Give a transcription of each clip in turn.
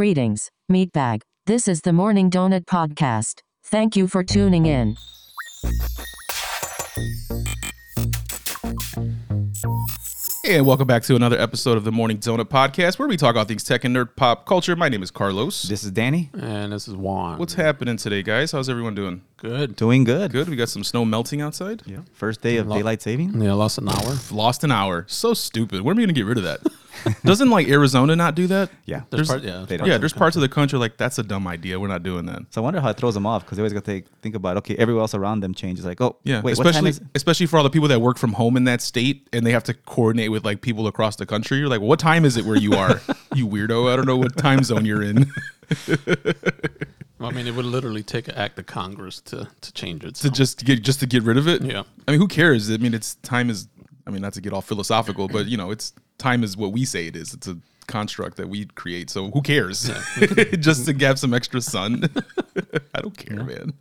Greetings, Meatbag. This is the Morning Donut Podcast. Thank you for tuning in. And welcome back to another episode of the Morning Donut Podcast, where we talk all things tech and nerd pop culture. My name is Carlos. This is Danny. And this is Juan. What's happening today, guys? How's everyone doing? good? Doing good. Good. We got some snow melting outside. Yeah. First day of daylight saving. Yeah, lost an hour. Lost an hour. So stupid. When are we gonna get rid of that? Doesn't like Arizona not do that? Yeah. There's, There's- part, yeah, they parts Yeah, of there's the parts of the country like that's a dumb idea. We're not doing that. So I wonder how it throws them off because they always got to think about okay, everyone else around them changes. Like, oh, Yeah, wait, what time especially is? especially for all the people that work from home in that state and they have to coordinate with like people across the country. You're like, what time is it where you are? you weirdo. I don't know what time zone you're in. Well, I mean, it would literally take an act of Congress to, to change it. to just to get just to get rid of it. Yeah. I mean, who cares? I mean, it's time is. I mean, not to get all philosophical, but you know, it's time is what we say it is. It's a construct that we create. So who cares? just to have some extra sun. I don't care, man.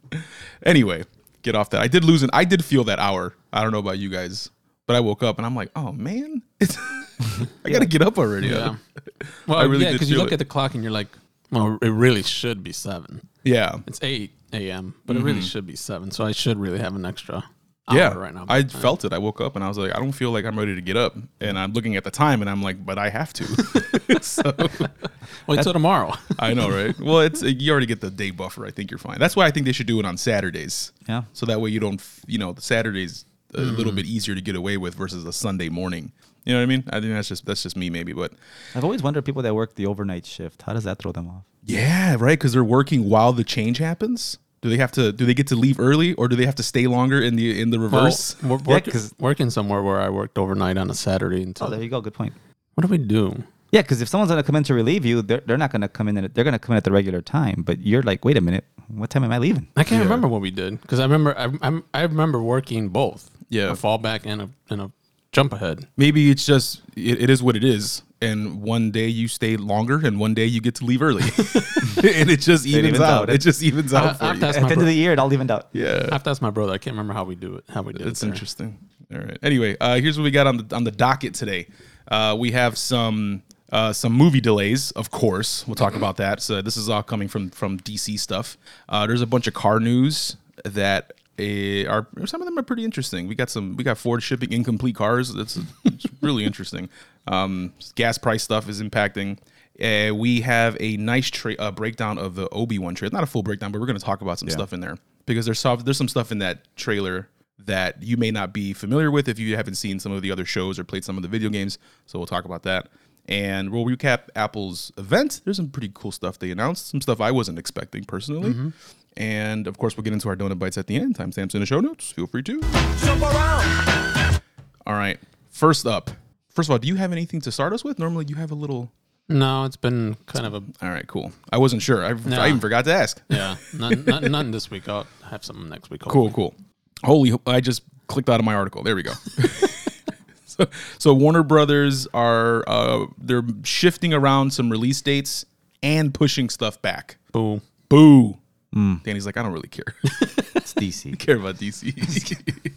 Anyway, get off that. I did lose an. I did feel that hour. I don't know about you guys, but I woke up and I'm like, oh man, it's, I got to get up already. yeah. Well, I really yeah, because you look it. at the clock and you're like, well, it really should be seven. Yeah. It's eight a.m., but it really should be seven. So I should really have an extra Mm-hmm. Yeah, right now. I felt it. I woke up and I was like, I don't feel like I'm ready to get up. And I'm looking at the time and I'm like, but I have to. so wait till tomorrow. I know, right? Well, it's you already get the day buffer. I think you're fine. That's why I think they should do it on Saturdays. Yeah. So that way you don't, you know, the Saturdays a little mm. bit easier to get away with versus a Sunday morning. You know what I mean? I think that's just that's just me maybe, but I've always wondered people that work the overnight shift. How does that throw them off? yeah, right. Because they're working while the change happens. Do they have to? Do they get to leave early, or do they have to stay longer in the in the reverse? Well, we're Yeah, working, 'cause- working somewhere where I worked overnight on a Saturday until. Oh, there you go. Good point. what do we do? Yeah, because if someone's gonna come in to relieve you, they're, they're not gonna come in. At, they're gonna come in at the regular time. But you're like, wait a minute, what time am I leaving? I can't Yeah. remember what we did because I remember I, I'm, I remember working both. Yeah. a fallback and a and a jump ahead. Maybe it's just it, it is what it is, and one day you stay longer, and one day you get to leave early, and it just evens, evens out. out. It just evens I- out for I- you. that's At my the end bro- of the year, it all evened out. I Yeah, have to ask my brother. I can't remember how we do it. How we did it's it. there. interesting. All right. Anyway, uh, here's what we got on the on the docket today. Uh, we have some uh, some movie delays, of course. We'll talk about that. So this is all coming from from DC stuff. Uh, there's a bunch of car news that. Uh, are some of them are pretty interesting. We got some. We got Ford shipping incomplete cars. That's it's really interesting. Um, gas price stuff is impacting. Uh, we have a nice tra- uh, breakdown of the Obi Wan trailer. Not a full breakdown, but we're going to talk about some stuff in there because there's some, there's some stuff in that trailer that you may not be familiar with if you haven't seen some of the other shows or played some of the video games. So we'll talk about that. And we'll recap Apple's event. There's some pretty cool stuff they announced, some stuff I wasn't expecting personally. Mm-hmm. And of course, we'll get into our donut bytes at the end. Timestamps in the show notes. Feel free to. jump around. All right. First up. First of all, do you have anything to start us with? Normally, you have a little. No, it's been kind of a All right, cool. I wasn't sure. I, No. I even forgot to ask. yeah. None, none, none this week. I'll have something next week. Cool, cool. Holy, I just clicked out of my article. There we go. so, so Warner Brothers are uh, they're shifting around some release dates and pushing stuff back. Boo. Boo. Danny's like, I don't really care. It's DC. care about DC.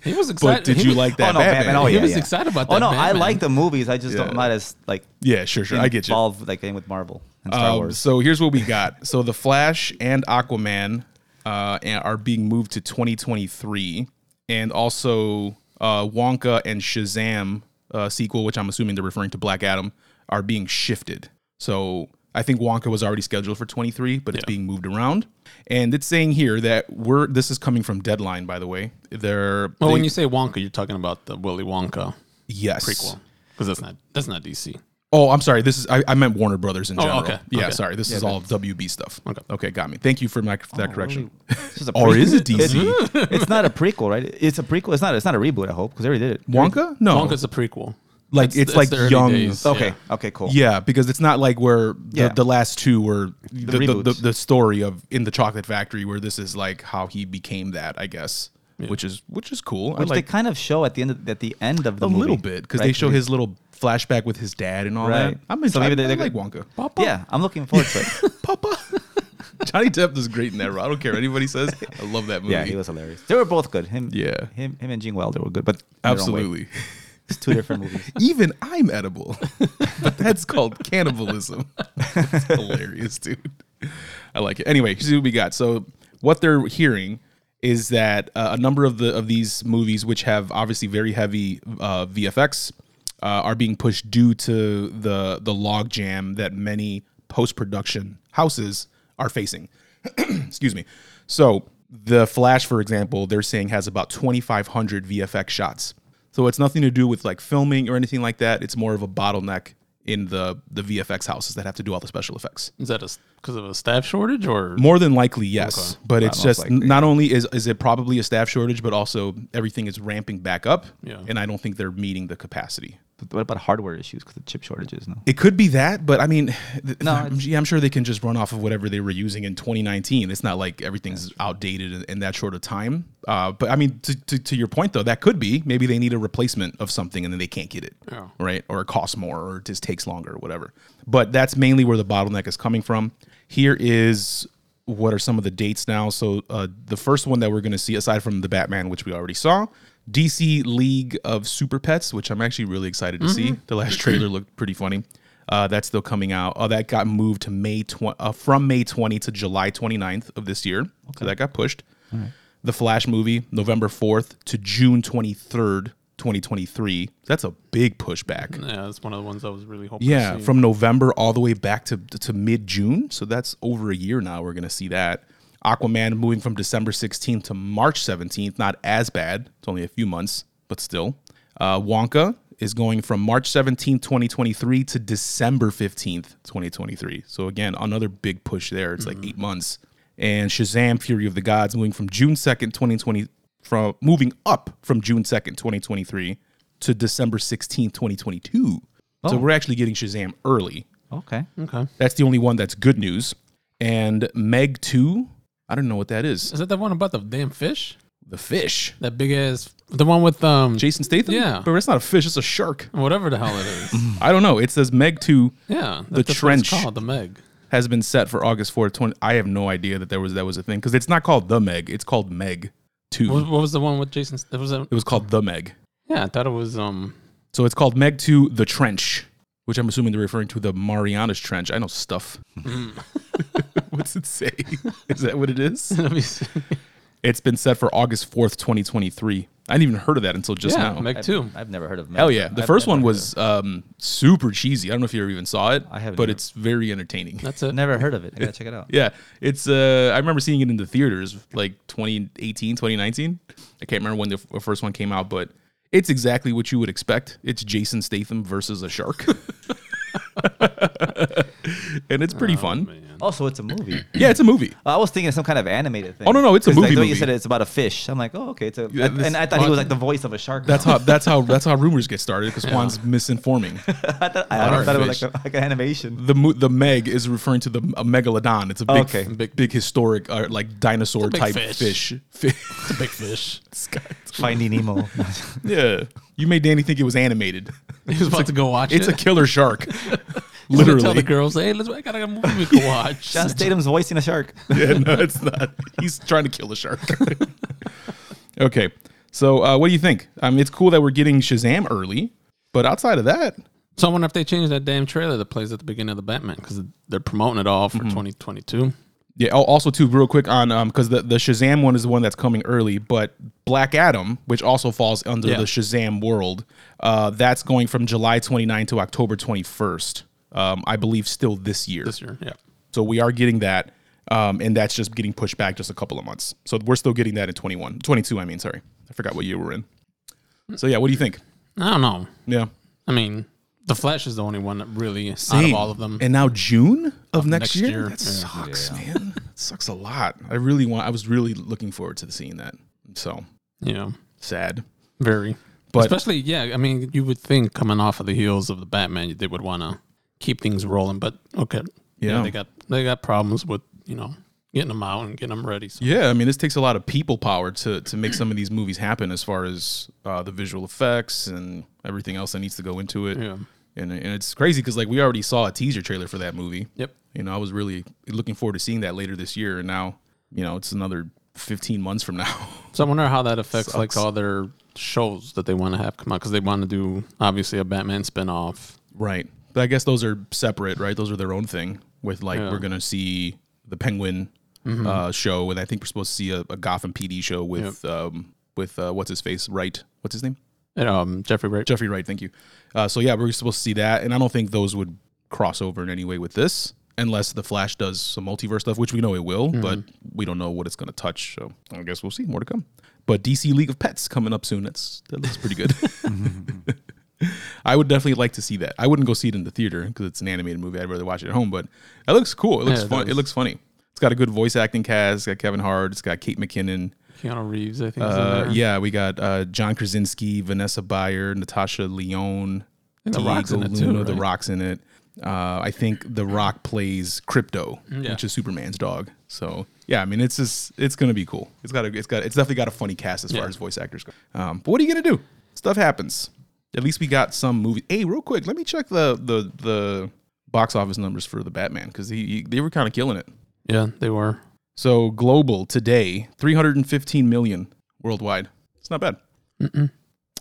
He was but excited. did he you was- like that? oh no, Batman? Batman. Oh He yeah, was yeah. excited about Oh that no, I like the movies. I just Yeah. don't. I'm not as like Yeah, sure, sure. I get you. involved like in with Marvel and Star Um, Wars. So here's what we got. So the Flash and Aquaman uh, are being moved to 2023, and also uh, Wonka and Shazam uh, sequel, which I'm assuming they're referring to Black Adam, are being shifted. So I think Wonka was already scheduled for 23, but it's Yeah. being moved around. And it's saying here that we're. This is coming from Deadline, by the way. They're. Well, they- when you say Wonka, you're talking about the Willy Wonka yes prequel because that's not that's not DC. Oh, I'm sorry. This is I, I meant Warner Brothers in Oh, general. okay, Yeah, okay. sorry. This is all WB stuff. Okay. Okay, got me. Thank you for my, that oh, correction. It's just a Or is it DC? It's, it's not a prequel, right? It's a prequel. It's not. It's not a reboot. I hope because they already did it. Wonka? No. Wonka's a prequel. like That's- it's that's like the early young. days. Okay. Yeah. Okay. Cool. Yeah, because it's not like where the, Yeah. the last two were the, the, the, reboots. the story of in the chocolate factory where this is like how he became that, I guess. Which is which is cool. Which I they like kind of show at the end of, at the end of the a movie, little bit because right? they show his little flashback with his dad and all Right. that. I'm So so maybe I, they- I like Wonka. Papa. Yeah, I'm looking forward to it. Papa. Johnny Depp is great in that role. I don't care what anybody says. I love that movie. yeah, he was hilarious. They were both good. Him, Yeah. him, him, and Gene Wilder were good, but in their own way. Absolutely. It's two different movies. Even I'm edible. but that's called cannibalism. That's hilarious, dude. I like it. Anyway, see what we got. So what they're hearing is that uh, a number of the of these movies, which have obviously very heavy uh, VFX, uh, are being pushed due to the the log jam that many post production houses are facing. Excuse me. So the Flash, for example, they're saying has about 2,500 VFX shots. So it's nothing to do with like filming or anything like that. It's more of a bottleneck in the the VFX houses that have to do all the special effects. Is that because of a staff shortage or More than likely, yes. But it's just likely. not only is is it probably a staff shortage, but also everything is ramping back up. Yeah. And I don't think they're meeting the capacity. But what about hardware issues because of chip shortages? No. It could be that, but I mean, th- No, I'm, yeah, I'm sure they can just run off of whatever they were using in 2019. It's not like everything's outdated in, in that short of time. Uh, but I mean, to, to, to your point though, that could be maybe they need a replacement of something and then they can't get it, Yeah. right? Or it costs more, or it just takes longer, or whatever. But that's mainly where the bottleneck is coming from. Here is what are some of the dates now. So uh, the first one that we're going to see, aside from the Batman, which we already saw, DC League of Super Pets, which I'm actually really excited to see. The last trailer looked pretty funny. Uh, that's still coming out. Oh, that got moved to May tw- uh, from May 20 to July 29th of this year. So that got pushed. The Flash movie, November 4th to June 23rd, 2023. That's a big pushback. yeah, that's one of the ones I was really hoping. Yeah, to see. from November all the way back to to mid June. So that's over a year now. We're gonna see that. Aquaman moving from December 16th to March 17th. Not as bad. It's only a few months, but still. Uh, Wonka is going from March 17th, 2023 to December 15th, 2023. So again, another big push there. It's like eight months. And Shazam: Fury of the Gods moving from June 2nd, 2020 from moving up from June 2nd, 2023 to December 16th, 2022. So we're actually getting Shazam early. Okay. okay. That's the only one that's good news. And Meg 2, I don't know what that is. Is that the one about the damn fish? The fish. That big ass, the one with um, Jason Statham? Yeah. But it's not a fish, it's a shark. whatever the hell it is. I don't know. It says Meg 2 yeah, The trench. called the Meg. has been set for August 4th, 20. I have no idea that there was that was a thing because it's not called The Meg. It's called Meg 2. What, what was the one with Jason? It was a, it was called The Meg. yeah, I thought it was um. So it's called Meg 2 The Trench, which I'm assuming they're referring to the Marianas Trench. I know stuff. What's it say? Is that what it is? let me see. It's been set for August 4th, 2023. I hadn't even heard of that until just yeah, now. Meg I've, too. I've never heard of. Hell yeah. The I've first never one heard was um, super cheesy. I don't know if you ever even saw it, I haven't but either. it's very entertaining. That's of it. it. Never heard of it. I gotta check it out. Yeah, it's. Uh, I remember seeing it in the theaters like 2018, 2019. I can't remember when the f- first one came out, but it's exactly what you would expect. It's Jason Statham versus a shark, and it's pretty fun. Man. Also, it's a movie. Yeah, it's a movie. I was thinking some kind of animated thing. Oh, no, no, it's a 'Cause, like, movie you said it's about a fish. I'm like, oh, okay, it's a. Yeah, this- and I thought he was like the voice of a shark. That's now. how. That's how. That's how rumors get started because Juan's misinforming. I thought, I Alright, thought it was like, a, like an animation. The the Meg is referring to the a megalodon. It's a big, Okay. big, big historic, uh, like dinosaur big type fish. fish. Fish. It's a big fish. This guy- Finding Nemo. yeah, you made Danny think it was animated. He was about to go watch it. It's a killer shark. He's gonna tell the girls, "Hey, let's. I got a movie we can watch." John Statham's voicing a shark. yeah, no, it's not. He's trying to kill the shark. okay, so uh, what do you think? I mean, it's cool that we're getting Shazam early, but outside of that, So I wonder if they changed that damn trailer that plays at the beginning of the Batman because they're promoting it all for Mm-hmm. 2022. yeah. oh, Also, too, real quick on um, because the the Shazam one is the one that's coming early, but Black Adam, which also falls under Yeah. the Shazam world, uh, that's going from July 29 to October 21st. Um, I believe still this year. This year, yeah. So we are getting that. Um, and that's just getting pushed back just a couple of months. So we're still getting that in 21, 22, I mean, sorry. I forgot what year we're in. So yeah, what do you think? I don't know. Yeah. I mean, the Flash is the only one that really out of all of them. And now June of, next, next year? year, That yeah. sucks, man. It sucks a lot. I really want I was really looking forward to seeing that. So you know, sad. very. But- Especially, yeah. I mean, you would think coming off of the heels of the Batman, they would want to keep things rolling. But okay, Yeah. they got they got problems with you know getting them out and getting them ready. So. Yeah, I mean, this takes a lot of people power to to make some of these movies happen as far as uh, the visual effects and everything else that needs to go into it. Yeah. And, and it's crazy because like we already saw a teaser trailer for that movie. Yep. You know, I was really looking forward to seeing that later this year, and now, you know, it's another 15 months from now. So I wonder how that affects like all their shows that they want to have come out because they want to do obviously a Batman spinoff. Right. But I guess those are separate, right? Those are their own thing. With like, Yeah. we're gonna see the Penguin uh, show, and I think we're supposed to see a, a Gotham PD show with um, with uh, what's his face, Wright? What's his name? And, um, Jeffrey Wright. Jeffrey Wright. Thank you. Uh, so yeah, we're supposed to see that, and I don't think those would cross over in any way with this, unless the Flash does some multiverse stuff, which we know it will, but we don't know what it's gonna touch. So I guess we'll see. More to come. But DC League of Pets coming up soon. That's that looks pretty good. I would definitely like to see that. I wouldn't go see it in the theater because it's an animated movie. I'd rather watch it at home. But it looks cool. It looks Yeah, fun. It looks funny. It's got a good voice acting cast. It's got Kevin Hart. It's got Kate McKinnon. Keanu Reeves, I think. Uh, yeah, we got uh, John Krasinski, Vanessa Bayer, Natasha Lyonne, The Rock's in it too, Luna, The? Rock's in it. Uh, I think The Rock plays Krypto, Mm, Yeah. which is Superman's dog. So yeah, I mean it's just it's gonna be cool. It's got a, it's got it's definitely got a funny cast as far as voice actors go. Um, but what are you gonna do? Stuff happens. At least we got some movie. Hey, real quick, let me check the the the box office numbers for the Batman because he, he they were kind of killing it. yeah, they were. So global today, 315 million worldwide. It's not bad.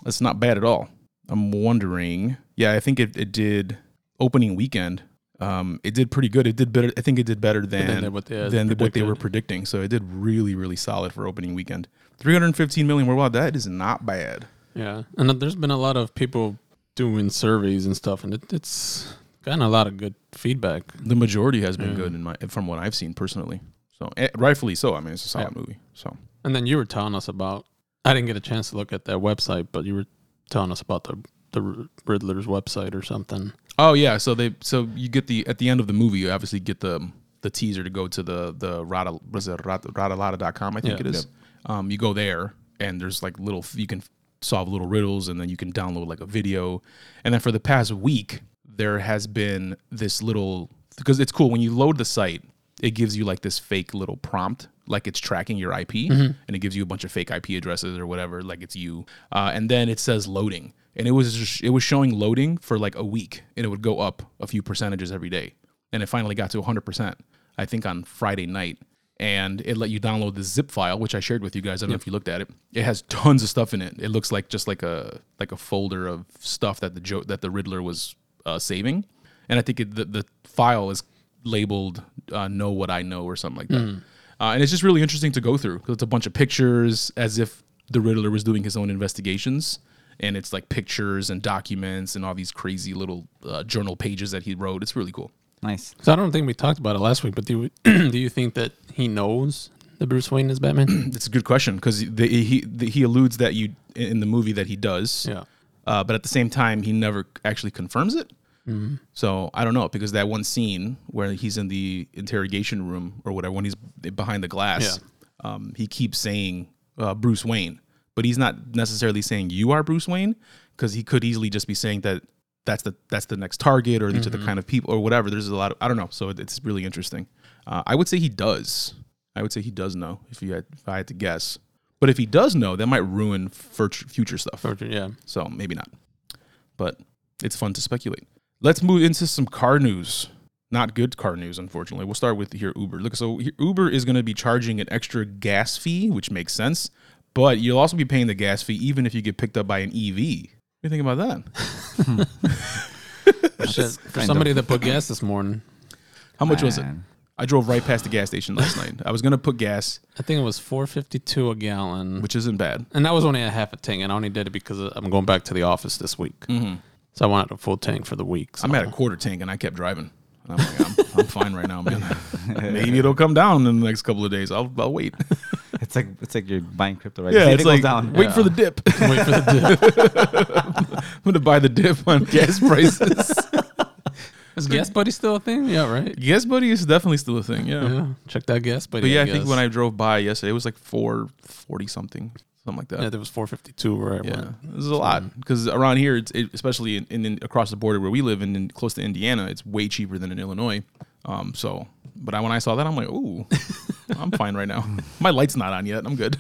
That's not bad at all. I'm wondering. Yeah, I think it, it did opening weekend. Um, it did pretty good. It did better. I think it did better than than what they than what they were predicting. So it did really really solid for opening weekend. 315 million worldwide. That is not bad. Yeah, and there's been a lot of people doing surveys and stuff, and it, it's gotten a lot of good feedback. The majority has been Yeah. good in my from what I've seen personally. So eh, rightfully so. I mean, it's a solid Yeah. movie. So And then you were telling us about. I didn't get a chance to look at that website, but you were telling us about the the Riddler's website or something. Oh yeah, so they so you get the at the end of the movie, you obviously get the the teaser to go to the the rada was it rada, rataalada.com, I think Yeah. it is. Um, you go there and there's like little you can solve little riddles and then you can download like a video. And then for the past week, there has been this little because it's cool when you load the site, it gives you like this fake little prompt, like it's tracking your IP, and it gives you a bunch of fake IP addresses or whatever, like it's you. Uh, and then it says loading, and it was just, it was showing loading for like a week, and it would go up a few percentages every day, and it finally got to 100 percent, I think on Friday night. And it let you download the zip file, which I shared with you guys. I don't know if you looked at it. It has tons of stuff in it. It looks like just like a like a folder of stuff that the jo- that the Riddler was uh, saving, and I think it, the the file is labeled uh, "Know What I Know" or something like that. Uh, and it's just really interesting to go through because it's a bunch of pictures as if the Riddler was doing his own investigations, and it's like pictures and documents and all these crazy little uh, journal pages that he wrote. It's really cool. Nice. So I don't think we talked about it last week, but do you, do you think that he knows that Bruce Wayne is Batman? It's a good question because he the, he alludes that you in the movie that he does, yeah. uh, but at the same time he never actually confirms it. Mm-hmm. So I don't know because that one scene where he's in the interrogation room or whatever when he's behind the glass, um, he keeps saying uh, Bruce Wayne, but he's not necessarily saying you are Bruce Wayne because he could easily just be saying that that's the that's the next target or these are the kind of people or whatever. There's a lot of I don't know. So it, it's really interesting. Uh, I would say he does. I would say he does know if you had if I had to guess. But if he does know, that might ruin future stuff. Or- yeah. So maybe not. But it's fun to speculate. Let's move into some car news. Not good car news, unfortunately. We'll start with here Uber. Look, so Uber is going to be charging an extra gas fee, which makes sense. But you'll also be paying the gas fee even if you get picked up by an EV. What do you think about that? Shit, for kind somebody that put gas this morning, How much was it? Man. I drove right past the gas station last night. I was going to put gas, I think it was four fifty two a gallon, which isn't bad. and that was only a half a tank, and I only did it because I'm going back to the office this week, Mm-hmm. so I wanted a full tank for the week. So. I'm at a quarter tank and I kept driving. And I'm like, I'm, I'm fine right now, man. Maybe it'll come down in the next couple of days. I'll, I'll wait. It's like it's like you're buying crypto right now. Yeah, See if it's it goes like down. wait for the dip. Wait for the dip. I'm gonna buy the dip on gas prices. Is Gas Buddy still a thing? Yeah, right. gas buddy is definitely still a thing. Yeah. Yeah, check that Gas Buddy. But yeah, I, think guess. when I drove by yesterday, it was like four forty something, something like that. yeah, there was four fifty two where I Yeah, went. this is a lot because around here, it's it, especially in, in, in across the border where we live and in, close to Indiana, it's way cheaper than in Illinois. Um, so, but I, when I saw that, I'm like, ooh, I'm fine right now. My light's not on yet. I'm good.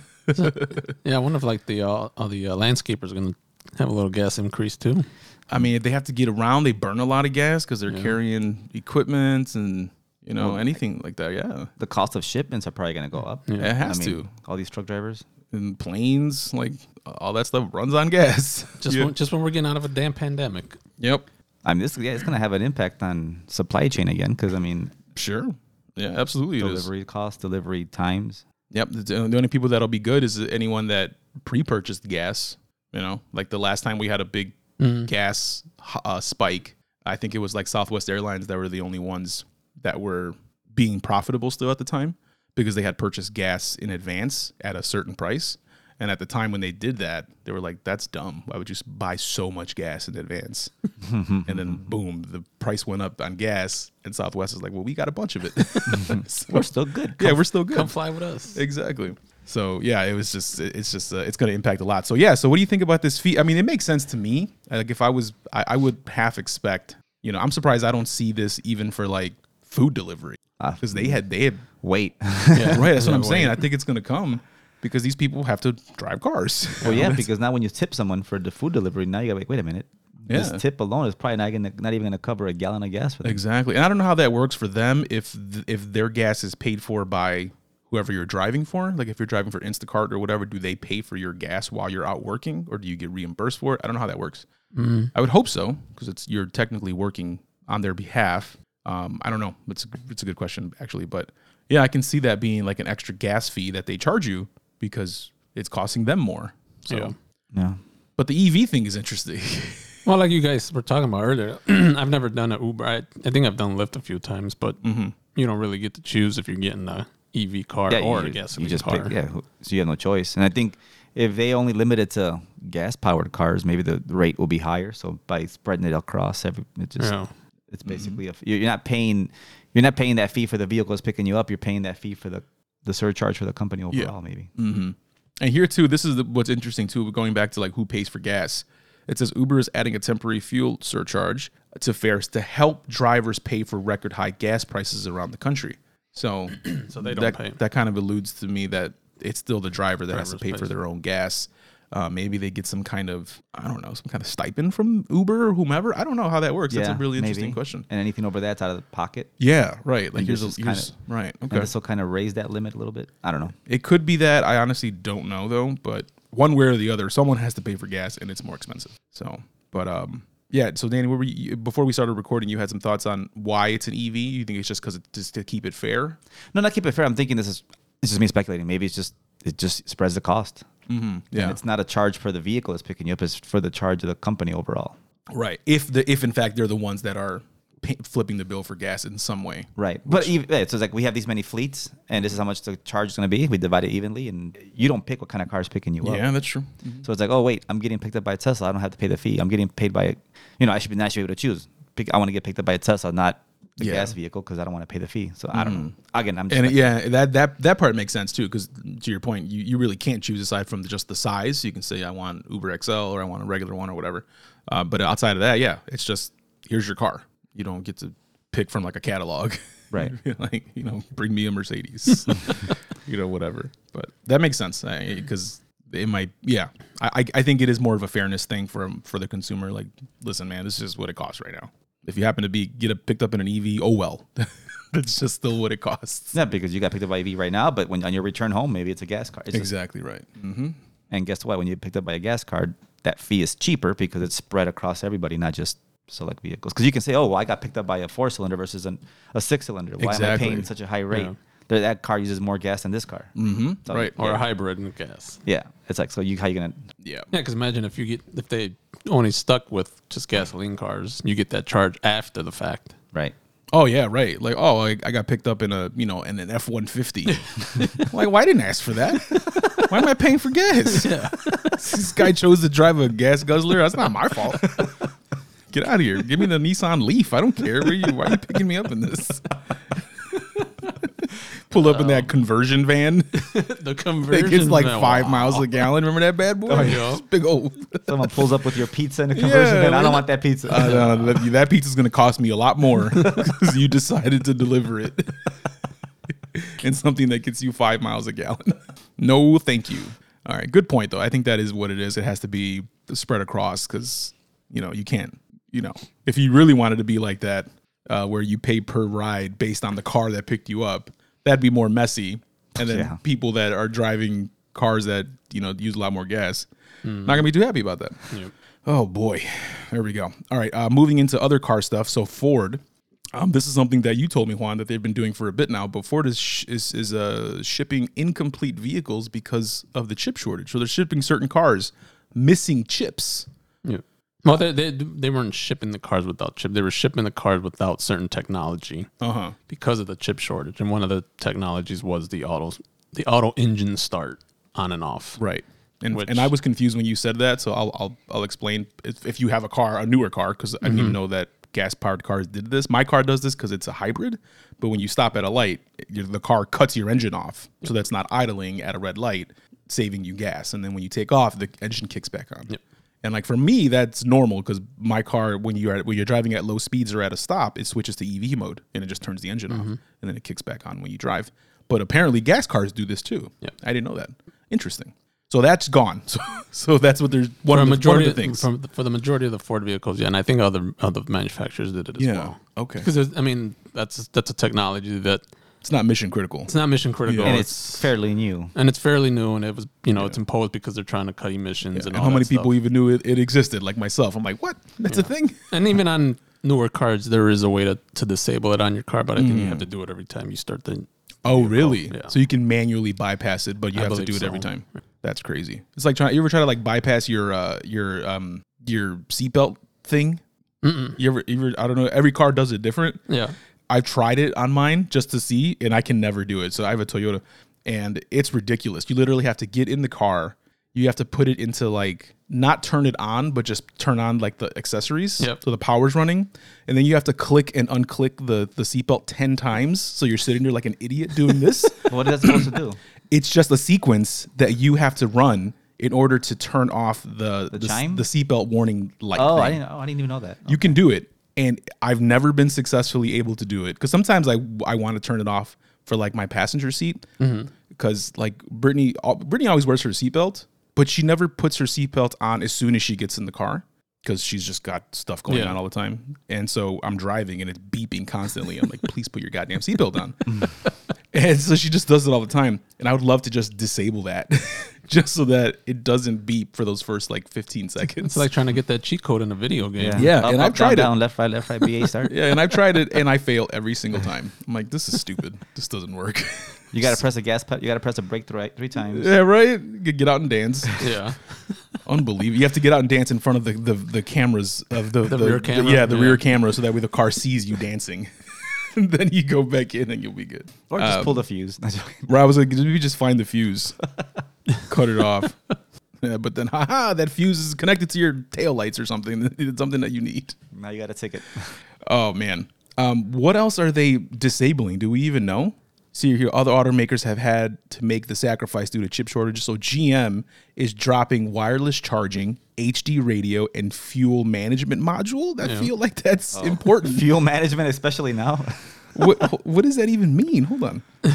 Yeah, I wonder if like the uh, all the uh, landscapers are gonna have a little gas increase too. I mean, if they have to get around, they burn a lot of gas because they're carrying equipment and you know anything like that. Yeah, The cost of shipments are probably going to go up. Yeah. it has I mean, to. All these truck drivers. and planes, like all that stuff runs on gas. Just Yeah. when, just when we're getting out of a damn pandemic. Yep. I mean, this yeah, it's gonna have an impact on supply chain again because I mean, Sure. Yeah, absolutely. delivery costs, delivery times. Yep. The the only people that'll be good is anyone that pre-purchased gas. You know, like the last time we had a big gas uh, spike, I think it was like Southwest Airlines that were the only ones that were being profitable still at the time because they had purchased gas in advance at a certain price. And at the time when they did that, they were like, "That's dumb. Why would you just buy so much gas in advance?" and then boom, the price went up on gas, and Southwest is like, "Well, we got a bunch of it. So- We're still good. yeah, we're still good. Come fly with us. Exactly. So yeah, it was just it's just uh, it's going to impact a lot. So yeah, so what do you think about this fee? I mean, it makes sense to me. Like if I was, I, I would half expect. You know, I'm surprised I don't see this even for like food delivery Ah. because they had they had Wait. Yeah. right. That's what I'm saying. I think it's going to come because these people have to drive cars. well, yeah, because now when you tip someone for the food delivery, now you gotta wait. Wait a minute. Yeah. This tip alone is probably not gonna not even gonna cover a gallon of gas for them. Exactly. And I don't know how that works for them if th- if their gas is paid for by whoever you're driving for. Like if you're driving for Instacart or whatever, do they pay for your gas while you're out working or do you get reimbursed for it? I don't know how that works. I would hope so because it's you're technically working on their behalf. Um, I don't know. It's a, it's a good question actually, but yeah, I can see that being like an extra gas fee that they charge you because it's costing them more. So, Yeah. Yeah. but the EV thing is interesting. Well, like you guys were talking about earlier, I've never done an Uber. I, I think I've done Lyft a few times, but you don't really get to choose if you're getting a EV car or you, a just- gasoline you just car. pick, yeah. So you have no choice. And I think if they only limit it to gas powered cars, maybe the rate will be higher. So by spreading it across every, it just Yeah. it's basically mm-hmm. a, you're you're not paying you're not paying that fee for the vehicle that's picking you up. You're paying that fee for the the surcharge for the company overall. Maybe. Mm-hmm. And here too, this is the, what's interesting too. Going back to like who pays for gas, it says Uber is adding a temporary fuel surcharge to fares to help drivers pay for record high gas prices around the country. So, So they don't that, pay. That kind of alludes to me that it's still the driver that has to pay pays for their own gas. Uh, maybe they get some kind of I don't know some kind of stipend from Uber or whomever. I don't know how that works. That's a really interesting maybe. question. And anything over that's out of the pocket. Yeah, right. Like And here's, this a, is here's kinda- right. And Okay. this will kind of raise that limit a little bit. I don't know. It could be that. I honestly don't know though, but one way or the other, someone has to pay for gas and it's more expensive. So, but um, yeah. So Danny, what were you, before we started recording, you had some thoughts on why it's an EV. You think it's just because just to keep it fair? No, not keep it fair. I'm thinking this is this is me speculating. Maybe it's just it just spreads the cost. Mm-hmm. Yeah. And it's not a charge for the vehicle that's picking you up. It's for the charge of the company overall. right. If the if in fact they're the ones that are pay, flipping the bill for gas in some way. Right. But even, so it's like we have these many fleets, and this is how much the charge is going to be. We divide it evenly, and you don't pick what kind of car is picking you up. Yeah, that's true. So it's like, oh wait, I'm getting picked up by a Tesla. I don't have to pay the fee. I'm getting paid by, you know, I should be nice to be able to choose. Pick, I want to get picked up by a Tesla, not the Yeah. gas vehicle, because I don't want to pay the fee. So I don't know. Again, I'm just And yeah, that that that part makes sense too, because to your point, you, you really can't choose aside from just the size. You can say I want Uber XL or I want a regular one or whatever. Uh, but outside of that, yeah, it's just here's your car. You don't get to pick from like a catalog, Right. like you know, bring me a Mercedes, you know, whatever. But that makes sense because it might, yeah. I I- think it is more of a fairness thing for for the consumer. Like, listen, man, this is what it costs right now. If you happen to be get a, picked up in an EV, oh well. That's just still what it costs. yeah, because you got picked up by EV right now, but when on your return home, maybe it's a gas car. It's just- Exactly right. Mm-hmm. and guess what? When you get picked up by a gas card, that fee is cheaper because it's spread across everybody, not just select vehicles. Because you can say, oh, well, I got picked up by a four cylinder versus an, a six cylinder. Why am I paying such a high rate? Yeah. That- That car uses more gas than this car. Mm-hmm. So, right. or a hybrid and gas. Yeah, it's like so. You how you gonna? Yeah. Yeah, because imagine if you get if they only stuck with just gasoline cars, you get that charge after the fact. Right. Oh yeah. Right. Like oh, I, I got picked up in a you know in an F one fifty. Like why didn't I ask for that? Why am I paying for gas? Yeah. this guy chose to drive a gas guzzler. That's not my fault. Get out of here. Give me the Nissan Leaf. I don't care. Where you, why are you picking me up in this? Pull up in that conversion van. the conversion It gets like van, five wow. miles a gallon. Remember that bad boy? yeah. It's big old. Someone pulls up with your pizza in a conversion Yeah, van. I man. don't want that pizza. Uh, no, that, that pizza's gonna cost me a lot more because you decided to deliver it in something that gets you five miles a gallon. No, thank you. All right, good point though. I think that is what it is. It has to be spread across because you know you can't. You know, if you really wanted to be like that, uh, where you pay per ride based on the car that picked you up, that'd be more messy. And then Yeah. people that are driving cars that you know use a lot more gas. Not gonna be too happy about that. Yep. Oh boy, there we go. All right, uh, moving into other car stuff. So Ford, um, this is something that you told me, Juan, that they've been doing for a bit now. But Ford is sh- is is uh, shipping incomplete vehicles because of the chip shortage. So they're shipping certain cars missing chips. Yeah. Well, they, they they weren't shipping the cars without chip. They were shipping the cars without certain technology Uh huh. because of the chip shortage. And one of the technologies was the auto the auto engine start on and off. Right. And, Which- and I was confused when you said that, so I'll I'll, I'll explain if, if you have a car, a newer car, because I didn't even know that gas powered cars did this. My car does this because it's a hybrid, but when you stop at a light, the car cuts your engine off, so that's not idling at a red light, saving you gas. And then when you take off, the engine kicks back on. Yep. And like for me, that's normal because my car, when you're at, when you're driving at low speeds or at a stop, it switches to EV mode and it just turns the engine off, mm-hmm. and then it kicks back on when you drive. But apparently, gas cars do this too. Yeah. I didn't know that. Interesting. So that's gone. So, so that's what there's one For of, the, majority one of the things. from, for the majority of the Ford vehicles, yeah, and I think other other manufacturers did it as Yeah. well. Okay. Because I mean that's that's a technology that It's not mission critical. it's not mission critical. and Yeah. it's fairly new. and it's fairly new, and it was you know it's imposed because they're trying to cut emissions And and all how many stuff. people even knew it, it existed? Like myself, I'm like, what? That's a thing. And even on newer cars, there is a way to, to disable it on your car, but I think you have Mm. to do it every time you start the. Oh, really? yeah. So you can manually bypass it, but you I have to do believe it every time. That's crazy. It's like trying. You ever try to like bypass your uh your um your seatbelt thing? Mm-mm. You ever, you ever? I don't know. Every car does it different. Yeah. I've tried it on mine just to see, and I can never do it. So I have a Toyota, and it's ridiculous. You literally have to get in the car. You have to put it into like not turn it on, but just turn on like the accessories. Yep. So the power's running, and then you have to click and unclick the the seatbelt ten times. So you're sitting there like an idiot doing this. What is that supposed to do? it's just a sequence that you have to run in order to turn off the the, chime? the seatbelt warning light. Oh, thing. I didn't. Oh, I didn't even know that. You can do it, and I've never been successfully able to do it because sometimes I I want to turn it off for like my passenger seat mm-hmm. because like Brittany uh, Brittany always wears her seatbelt, but she never puts her seatbelt on as soon as she gets in the car because she's just got stuff going Yeah. on all the time, and so I'm driving and it's beeping constantly. I'm like, please put your goddamn seatbelt on. And so she just does it all the time. And I would love to just disable that just so that it doesn't beep for those first like 15 seconds. It's like trying to get that cheat code in a video game. Yeah, Up, and up, I've tried it. down, down, left, right, left, right. BA start. yeah, and I've tried it and I fail every single time. I'm like, this is stupid. This doesn't work. You gotta press the gas pedal. You gotta press the brake three, three times. yeah, right? Get get out and dance. Yeah. Unbelievable. You have to get out and dance in front of the, the, the cameras of the, The rear camera? yeah, the Yeah. rear camera so that way the car sees you dancing. then you go back in and you'll be good. Or just Um, pull the fuse. No, joking. I was like, maybe just find the fuse, cut it off. Yeah, but then, haha, that fuse is connected to your tail lights or something. It's something that you need. now you got a ticket. Oh man. Um, what else are they disabling? Do we even know? See here, other automakers have had to make the sacrifice due to chip shortages. So GM is dropping wireless charging, HD radio, and fuel management module. I Yeah. feel like that's oh. important. Fuel management, especially now. what, what does that even mean? Hold on.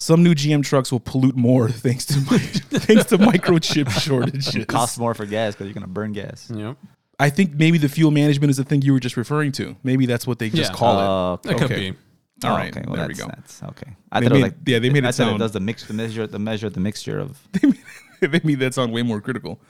Some new GM trucks will pollute more thanks to my, thanks to microchip shortages. Cost more for gas because you're gonna burn gas. Yep. I think maybe the fuel management is the thing you were just referring to. Maybe that's what they just Yeah. call it. Oh, okay. That could Okay. be. All Oh, right, okay. Well, there we that's, go. That's okay. I They thought it was like yeah, they made I it thought sound- it does the mix, the measure, the measure, the mixture of. Maybe that sounds way more critical.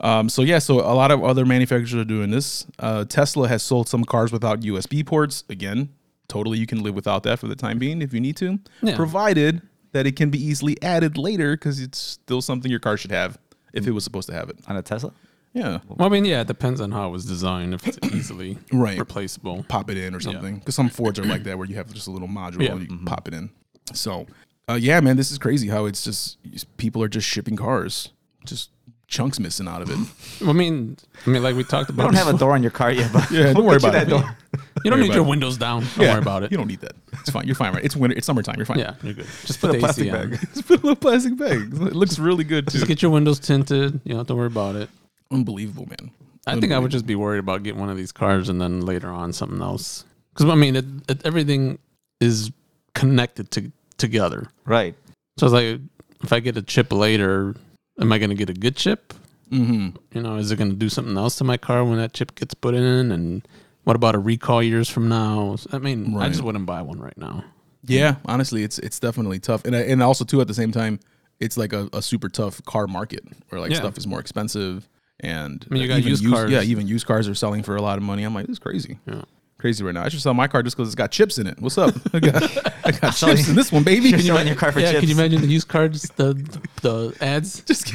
um, so yeah, so a lot of other manufacturers are doing this. Uh, Tesla has sold some cars without USB ports. Again, totally you can live without that for the time being if you need to, Yeah. provided that it can be easily added later because it's still something your car should have if it was supposed to have it. on a Tesla. Yeah, Well, I mean, yeah, it depends on how it was designed. If it's easily Right. replaceable. pop it in or something. Because some Fords are like that where you have just a little module Yeah. and you can pop it in. So, uh, yeah, man, this is crazy how it's just people are just shipping cars, just chunks missing out of it. I mean, I mean, like we talked about. I don't have a door on your car yet, but Yeah, don't worry about that it. door. You don't worry need your it. windows down. Don't worry about it. You don't need that. It's fine. You're fine, right? It's winter. It's summertime. You're fine. Yeah, you're good. Just put Put a the AC plastic on. bag. Just put a little plastic bag. It looks really good too. Just get your windows tinted. You don't have to worry about it. Unbelievable, man. I think I would just be worried about getting one of these cars and then later on something else. Because I mean, it, it, everything is connected to together. Right. So it's like, if I get a chip later, am I going to get a good chip? Mm-hmm. You know, is it going to do something else to my car when that chip gets put in? And what about a recall years from now? I mean, I just wouldn't buy one right now. Yeah, honestly, it's it's definitely tough, and and also too at the same time, it's like a, a super tough car market where like Yeah. stuff is more expensive and mean, you got even used cars. Yeah, even used cars are selling for a lot of money. I'm like, this is crazy. Yeah. Crazy right now. I should sell my car just because it's got chips in it. What's up? I got, I got chips in this one, baby. Can You're selling your car for yeah, chips. can you imagine the used cars, the the ads? Just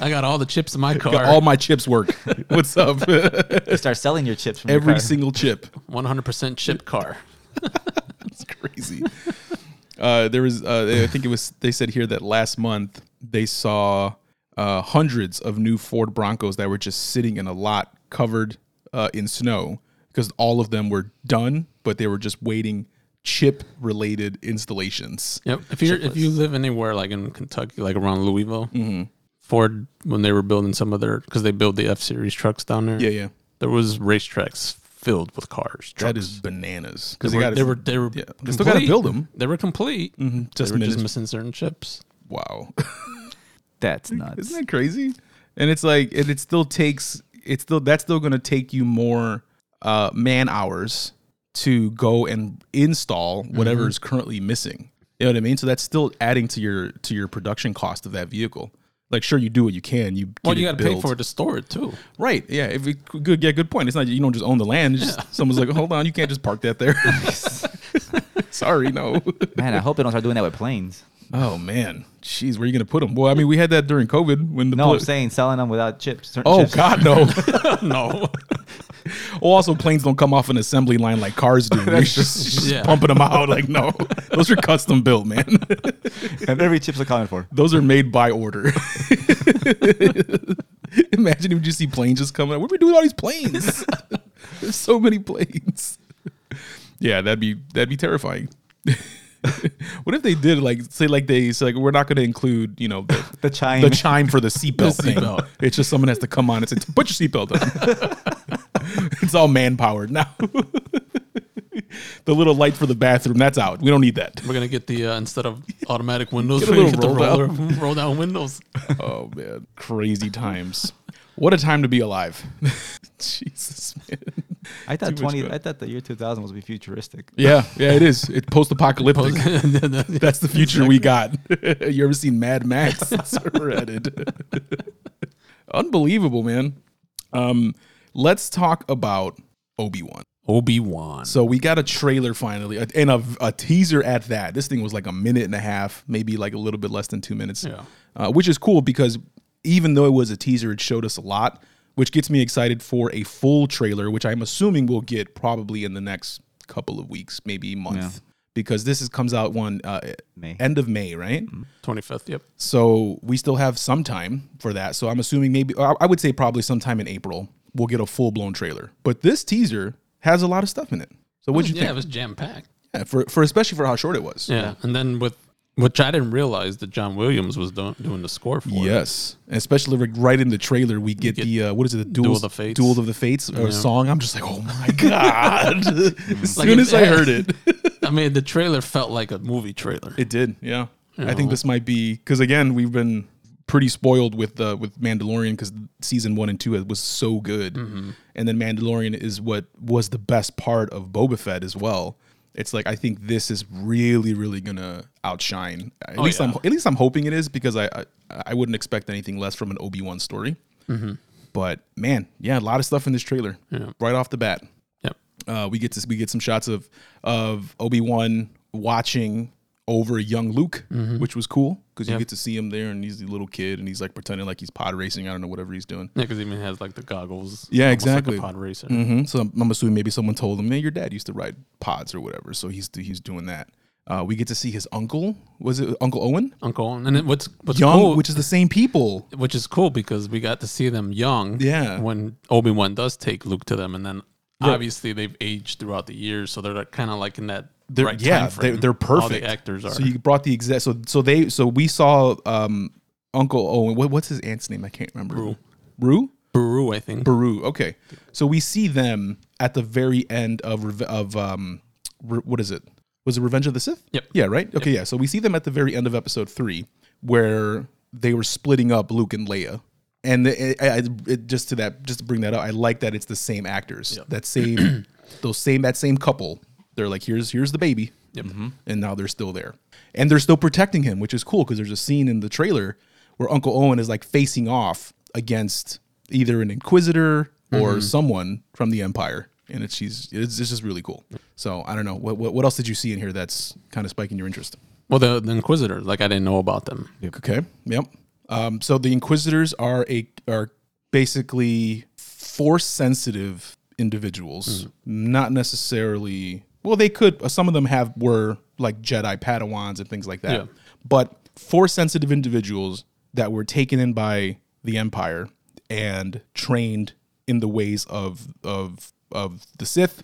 I got all the chips in my car. got all my chips work. What's up? You start selling your chips from your Every car. single chip. 100% chip car. That's crazy. Uh, there was, uh, I think it was. They said here that last month they saw uh, hundreds of new Ford Broncos that were just sitting in a lot covered uh, in snow because all of them were done, but they were just waiting chip related installations. Yep. If you if you live anywhere like in Kentucky, like around Louisville, mm-hmm. Ford when they were building some of their because they build the F series trucks down there. Yeah, yeah. There was racetracks filled with cars. That trucks. is bananas They because were, they they were they were yeah, they still gotta build them. They were complete. Mm-hmm. just they were just missing certain chips. wow. That's nuts. Isn't that crazy? And it's like, and it still takes, it's still, that's still going to take you more uh, man hours to go and install whatever Mm-hmm. is currently missing. You know what I mean? So that's still adding to your to your production cost of that vehicle. Like, sure, you do what you can. You Well, you got to pay for it to store it too. right? Yeah, if it, good, yeah, good point. It's not you don't just own the land. It's just someone's like, hold on, you can't just park that there. Sorry, no. Man, I hope they don't start doing that with planes. Oh man, jeez, where are you gonna put them? Well, I mean, we had that during COVID when the No, pla- I'm saying selling them without chips. certain Oh chips. God, no. no. Well, also planes don't come off an assembly line like cars do. You're just, just Yeah. pumping them out. Like no, those are custom built, man. and every chip's accounted for. those are made by order. Imagine if you just see planes just coming. out. What are we doing with all these planes? There's so many planes. Yeah, that'd be that'd be terrifying. what if they did like say like they say like we're not going to include you know the, The chime. the chime for the seatbelt The thing. seatbelt. It's just someone has to come on and say, "Put your seatbelt on." it's all man powered now. the little light for the bathroom that's out. We don't need that. We're gonna get the uh, instead of automatic windows, Get a we're little get the roll roller, roll down windows. Oh man, crazy times. What a time to be alive. Jesus man. I thought Too much 20. fun. I thought the year 2000 was be futuristic. Yeah, yeah, it is. It's post-apocalyptic. That's the future we got. you ever seen Mad Max? That's where. Unbelievable, man. Um, let's talk about Obi Wan. Obi Wan. So we got a trailer finally, and a, a teaser at that. This thing was like a minute and a half, maybe like a little bit less than two minutes. Yeah. uh, which is cool because even though it was a teaser, it showed us a lot, which gets me excited for a full trailer, which I'm assuming we'll get probably in the next couple of weeks, maybe month, Yeah. because this is comes out one uh, May. end of May, right? Twenty fifth. Yep. So we still have some time for that. So I'm assuming maybe I I would say probably sometime in April we'll get a full blown trailer. But this teaser has a lot of stuff in it. So what'd you yeah, think? it was jam packed. Yeah, for for especially for how short it was. Yeah. and then with which I didn't realize that John Williams was do- doing the score for. Yes, especially like right in the trailer, we get, get the uh, what is it? The Duel of the Fates. Duel of the Fates uh, song. I'm just like, oh my god! as Like soon as I heard it, I mean, the trailer felt like a movie trailer. it did. Yeah, I think this might be because again, we've been pretty spoiled with uh, with Mandalorian because season one and two was so good, Mm-hmm. and then Mandalorian is what was the best part of Boba Fett as well. It's like I think this is really, really gonna outshine. At Oh, least I'm at least I'm hoping it is because I I, I wouldn't expect anything less from an Obi Wan story. But man, yeah, a lot of stuff in this trailer Yeah. right off the bat. Yep. Uh, we get to we get some shots of of Obi Wan watching over a young Luke, which was cool because you Yeah. get to see him there and he's a little kid and he's like pretending like he's pod racing. I don't know whatever he's doing. Yeah, because he even has like the goggles. Yeah, exactly. Like a pod racer. Mm-hmm. So I'm, I'm assuming maybe someone told him, "Man, your dad used to ride pods or whatever." So he's he's doing that. Uh, we get to see his uncle. Was it Uncle Owen? Uncle, Owen, and then what's what's Young, cool, which is the same people. which is cool because we got to see them young. Yeah. When Obi Wan does take Luke to them, and then obviously they've aged throughout the years, so they're kind of like in that They're, right yeah, they're, they're perfect. All the actors are. So you brought the exact. So so they so we saw um Uncle Owen. What, what's his aunt's name? I can't remember. Rue. Rue. Beru, I think. Beru. Okay. So we see them at the very end of of um re- what is it? Was it Revenge of the Sith? Yep. Yeah. Right. Okay. Yeah. So we see them at the very end of episode three where they were splitting up Luke and Leia. And the, I, I, it, just to that, just to bring that up, I like that it's the same actors, that same, those same, that same couple. They're like, here's here's the baby, mm-hmm. and now they're still there, and they're still protecting him, which is cool because there's a scene in the trailer where Uncle Owen is like facing off against either an Inquisitor or mm-hmm. someone from the Empire, and it's she's it's, it's just really cool. So I don't know what, what what else did you see in here that's kind of spiking your interest. Well, the, the Inquisitors, like I didn't know about them. Okay. Yep. Um, so the Inquisitors are a are basically force sensitive individuals, not necessarily. Well, they could. uh, Some of them have were like Jedi Padawans and things like that. Yeah. But force sensitive individuals that were taken in by the Empire and trained in the ways of of of the Sith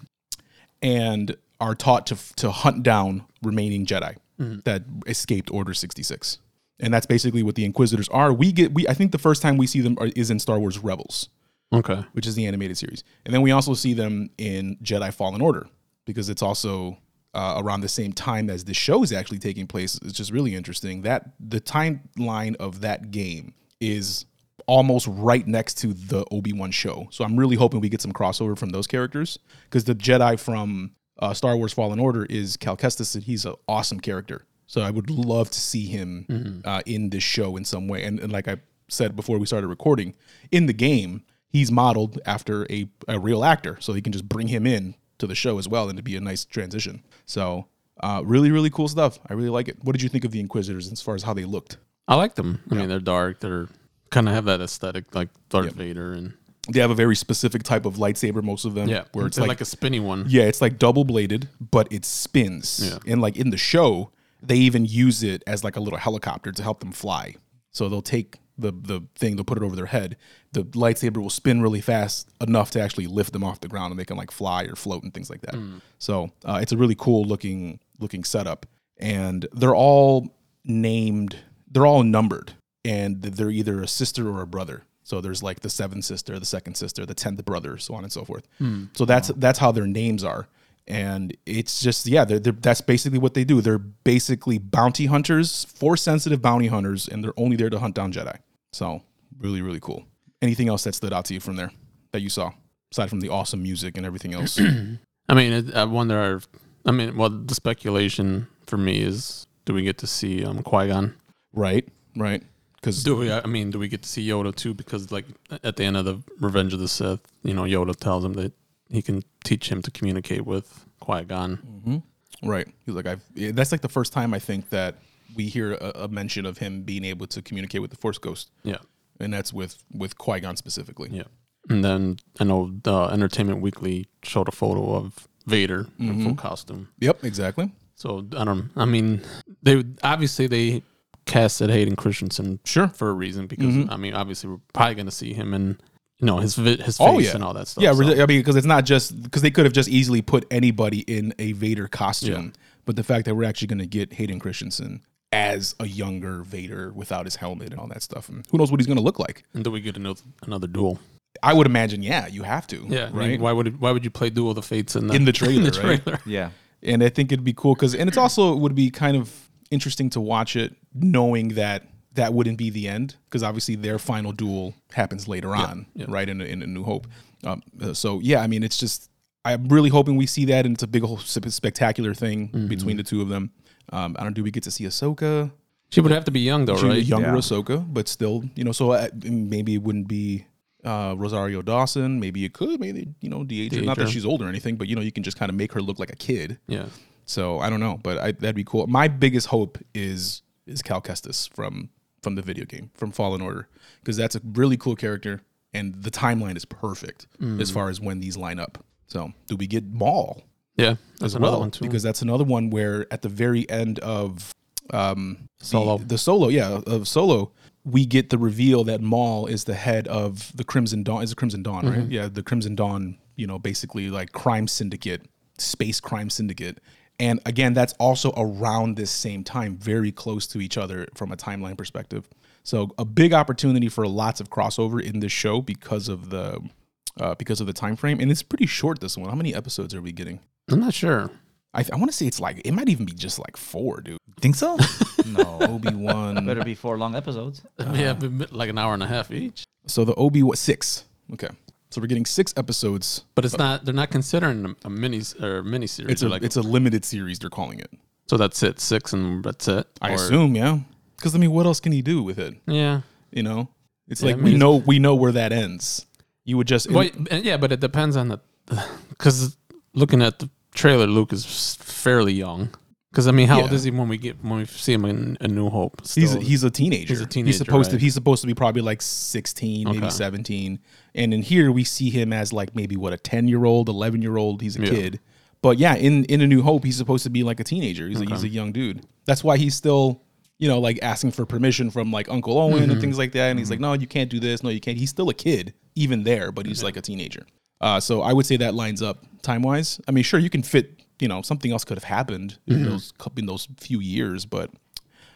and are taught to to hunt down remaining Jedi that escaped Order 66. And that's basically what the Inquisitors are. We get we I think the first time we see them are, is in Star Wars Rebels, Okay. which is the animated series. And then we also see them in Jedi Fallen Order because it's also uh, around the same time as the show is actually taking place. It's just really interesting that the timeline of that game is almost right next to the Obi-Wan show. So I'm really hoping we get some crossover from those characters because the Jedi from uh, Star Wars Fallen Order is Cal Kestis and he's an awesome character. So I would love to see him uh, in this show in some way. And, and like I said before we started recording, in the game, he's modeled after a, a real actor. So you can just bring him in to the show as well and to be a nice transition. So uh, really, really cool stuff. I really like it. What did you think of the Inquisitors as far as how they looked? I like them. I mean, they're dark. They're kind of have that aesthetic like Darth Vader and They have a very specific type of lightsaber, most of them. yeah, Where it's like, like, a spinny one. yeah, it's like double bladed, but it spins. Yeah. And like in the show, they even use it as like a little helicopter to help them fly. So they'll take the the thing, they'll put it over their head. The lightsaber will spin really fast enough to actually lift them off the ground, and they can like fly or float and things like that. So uh, it's a really cool looking looking setup, and they're all named. They're all numbered, and they're either a sister or a brother. So there's like the seventh sister, the second sister, the tenth brother, so on and so forth. So that's that's how their names are, and it's just yeah, they're, they're, that's basically what they do. They're basically bounty hunters, force sensitive bounty hunters, and they're only there to hunt down Jedi. So really, really cool. Anything else that stood out to you from there that you saw aside from the awesome music and everything else? I mean, I wonder. I mean, well, the speculation for me is, do we get to see um, Qui Gon? right, right. Because Do we? I mean, do we get to see Yoda too? Because like at the end of the Revenge of the Sith, you know, Yoda tells him that he can teach him to communicate with Qui Gon. Mm-hmm. Right. He's like, I've. That's like the first time I think that we hear a, a mention of him being able to communicate with the Force Ghost, Yeah, and that's with with Qui Gon specifically. yeah. And then I know the Entertainment Weekly showed a photo of Vader in full mm-hmm. costume. Yep. Exactly. So I don't. I mean, they obviously they casted Hayden Christensen Sure. for a reason because mm-hmm. I mean, obviously we're probably going to see him in you know his his oh, face Oh yeah, and all that stuff. Yeah, so- I mean, because it's not just because they could have just easily put anybody in a Vader costume, but the fact that we're actually going to get Hayden Christensen as a younger Vader without his helmet and all that stuff, and who knows what he's going to look like? And do we get another another duel? I would imagine, yeah, you have to, Yeah, I mean, right. why would it, why would you play Duel of the Fates in the In the trailer, the right? trailer? Yeah. and I think it'd be cool because, and it's also it would be kind of interesting to watch it, knowing that that wouldn't be the end, because obviously their final duel happens later on, yeah. right in, in a New Hope. Um, uh, so yeah, I mean, it's just I'm really hoping we see that, and it's a big whole spectacular thing Mm-hmm. between the two of them. Um, I don't. Do we get to see Ahsoka? She would have to be young though, She- right? Younger Yeah. Ahsoka, but still, you know. So uh, maybe it wouldn't be. Uh, Rosario Dawson, maybe it could, maybe you know, de-age. Not that she's old or anything, but you know, you can just kind of make her look like a kid. Yeah. So I don't know, but I, that'd be cool. My biggest hope is is Cal Kestis from from the video game from Fallen Order because that's a really cool character and the timeline is perfect as far as when these line up. So do we get Maul Yeah. That's as another well? one too. Because that's another one where at the very end of um, the- Solo. the, solo, yeah, of Solo, we get the reveal that Maul is the head of the Crimson Dawn. Is the Crimson Dawn, right? Yeah, the Crimson Dawn. You know, basically like crime syndicate, space crime syndicate. And again, that's also around this same time, very close to each other from a timeline perspective. So a big opportunity for lots of crossover in this show because of the uh, because of the time frame, and it's pretty short. This one, how many episodes are we getting? I'm not sure. I, I want to say it's like it might even be just like four, dude. Think so? No, Obi Wan. Better be four long episodes. yeah, like an hour and a half each. So the Obi Wan six. Okay, So we're getting six episodes. But it's uh, not. They're not considering a, mini or mini series. It's a like it's a limited series. They're calling it. so that's it. Six and that's it. I Or- assume, yeah. Because I mean, what else can he do with it? Yeah. You know, it's Yeah, like I mean, we know we know where that ends. You would just Wait, and yeah, but it depends on the because looking at the trailer, Luke is fairly young. Because I mean, how old is he when we get when we see him in A New Hope? He's Still- he's a teenager. He's a teenager, He's supposed to he's supposed to be probably like 16, maybe 17. And in here we see him as like maybe what a 10 year old, 11 year old. He's a Yeah. kid. But yeah, in in A New Hope, he's supposed to be like a teenager. He's a, he's a young dude. That's why he's still you know like asking for permission from like Uncle Owen Mm-hmm. and things like that. And he's like, no, you can't do this. No, you can't. He's still a kid even there, but he's like a teenager. Uh, so I would say that lines up time wise. I mean, sure, you can fit. You know, something else could have happened in Mm-hmm. those in those few years, but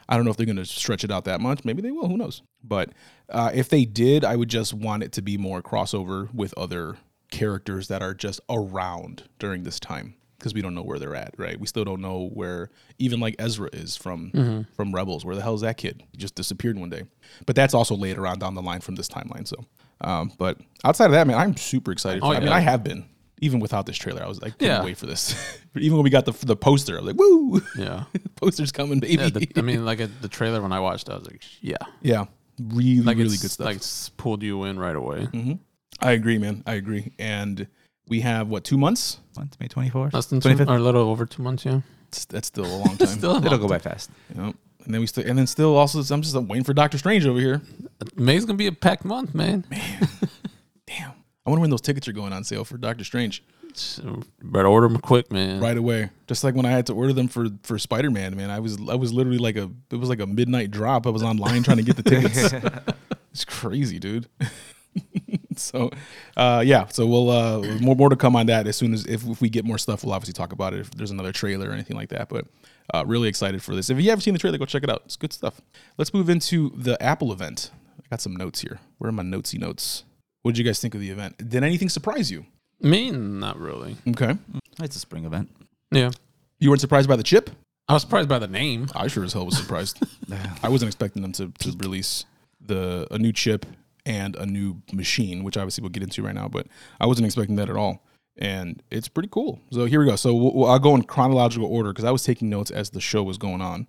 I don't know if they're going to stretch it out that much. Maybe they will. Who knows? But uh, if they did, I would just want it to be more crossover with other characters that are just around during this time because we don't know where they're at. Right? We still don't know where even like Ezra is from from Rebels. Where the hell is that kid? He just disappeared one day. But that's also later on down the line from this timeline. So, um, but outside of that, man, I'm super excited. For Oh, I mean. I have been. Even without this trailer, I was like, couldn't Yeah. wait for this. Even when we got the the poster, I was like, "Woo, yeah. poster's coming, baby!" yeah the, I mean, like at the trailer when I watched, it, I was like, yeah, Yeah, really, like really it's, good stuff. Like pulled you in right away. Mm-hmm. I agree, man. I agree. And we have what two months? Month, May 24th. Less than two, 25th. or a little over two months. Yeah. That's, that's still a long time. Still, a It'll long go by fast. You know? And then we still, and then still also, I'm just waiting for Doctor Strange over here. May's gonna be a packed month, man. man. Damn. I wonder when those tickets are going on sale for Doctor Strange So, better order them quick, man. right away. Just like when I had to order them for for Spider Man, man. I was I was literally like a it was like a midnight drop. I was online trying to get the tickets. it's crazy, dude. so, uh, yeah. So we'll uh, more more to come on that as soon as if, if we get more stuff, we'll obviously talk about it. If there's another trailer or anything like that, but uh, really excited for this. If you haven't seen the trailer, go check it out. It's good stuff. Let's move into the Apple event. I got some notes here. Where are my notesy notes? What did you guys think of the event? Did anything surprise you? Me, not really. Okay, It's a spring event. Yeah. you weren't surprised by the chip. I was surprised by the name. I sure as hell was surprised. I wasn't expecting them to, to release the a new chip and a new machine, which obviously we'll get into right now. But I wasn't expecting that at all, and it's pretty cool. So here we go. So we'll, we'll- I'll go in chronological order because I was taking notes as the show was going on.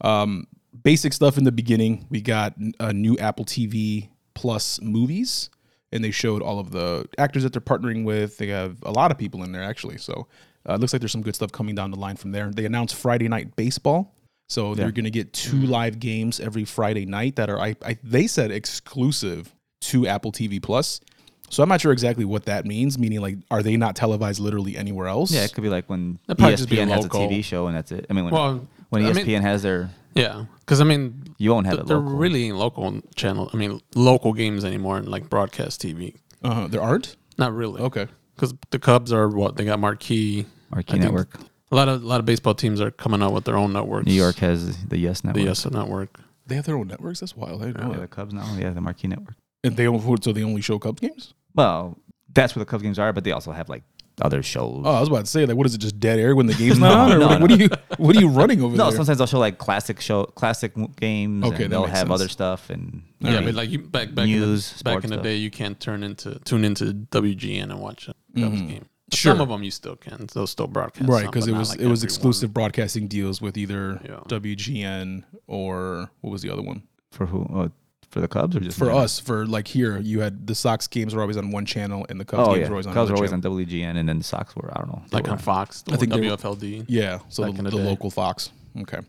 Um, basic stuff in the beginning. We got a new Apple TV Plus movies, and they showed all of the actors that they're partnering with. They have a lot of people in there actually. So uh, it looks like there's some good stuff coming down the line from there. They announced Friday Night Baseball. So they're going to get two live games every Friday night that are I, I they said exclusive to Apple TV Plus. So I'm not sure exactly what that means. Meaning, like, are they not televised literally anywhere else? Yeah, it could be like when That'd just be ESPN has a. TV show and that's it. I mean, when, Well, when E I ESPN mean- has their, Yeah, because I mean, you won't have th- it there local. really ain't local channel. I mean, local games anymore in like broadcast TV. uh there aren't. Not really. Okay, Because the Cubs are what they got marquee. Marquee I Network. A lot of a lot of baseball teams are coming out with their own networks. New York has the Yes Network. the Yes Network. they have their own networks. That's wild. I didn't know Yeah, the Cubs now. Yeah, the Marquee Network. And they only, so they only show Cubs games. Well, that's where the Cubs games are, but they also have like other shows. Oh, I was about to say, like, what is it? Just dead air when the game's not on, or no, like, what are you, what are you running over there? no, there? sometimes they'll show like classic show, classic m- games. Okay, and they'll have sense. other stuff and Yeah, maybe- but like you back back news, in the, back in the stuff. day, you can't turn into tune into WGN and watch a Cubs mm-hmm. game. Sure. Some of them you still can. They'll still broadcast. right because it was like it was everyone. exclusive broadcasting deals with either Yeah. WGN or what was the other one for who? Oh, for the Cubs or just for in us for like here you had the Sox games were always on one channel and the Cubs Oh games yeah, were always on Cubs another are always channel. on WGN, and then the Sox were I don't know. like on Fox. I think WFLD. Yeah, so the, the the local Fox. Okay,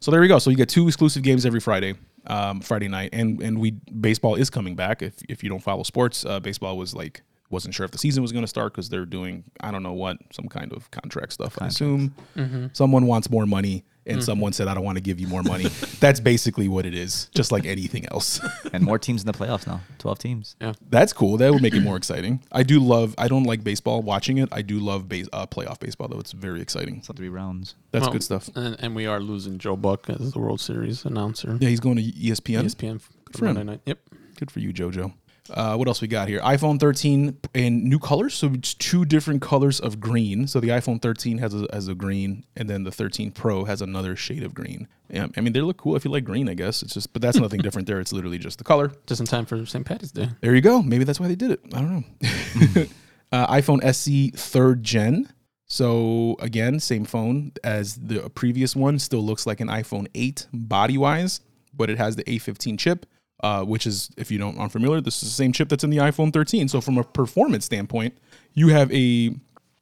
so there we go. So you get two exclusive games every Friday, um, Friday night, and and we baseball is coming back. If if you don't follow sports, uh, baseball was like wasn't sure if the season was going to start because they're doing I don't know what some kind of contract stuff. I assume Mm-hmm. someone wants more money. And someone said, "I don't want to give you more money." That's basically what it is, just like anything else. and more teams in the playoffs now. Twelve teams. Yeah. That's cool. That would make it more exciting. I do love. I don't like baseball watching it. I do love base, uh, playoff baseball though. It's very exciting. So three rounds. That's Well, good stuff. And, and we are losing Joe Buck as the World Series announcer. Yeah, he's going to ESPN. ESPN for for him. Monday night. Yep. Good for you, JoJo. Uh, what else we got here? iPhone 13 in new colors, so it's two different colors of green. So the iPhone 13 has a, has a green, and then the 13 Pro has another shade of green. Yeah, I mean they look cool if you like green, I guess. It's just, but that's nothing different there. It's literally just the color. Just in time for St. Patty's Day. There you go. Maybe that's why they did it. I don't know. uh, iPhone SE third gen. So again, same phone as the previous one. Still looks like an iPhone 8 body wise, but it has the A15 chip, uh, which is, if you don't aren't familiar, this is the same chip that's in the iPhone 13. So from a performance standpoint, you have a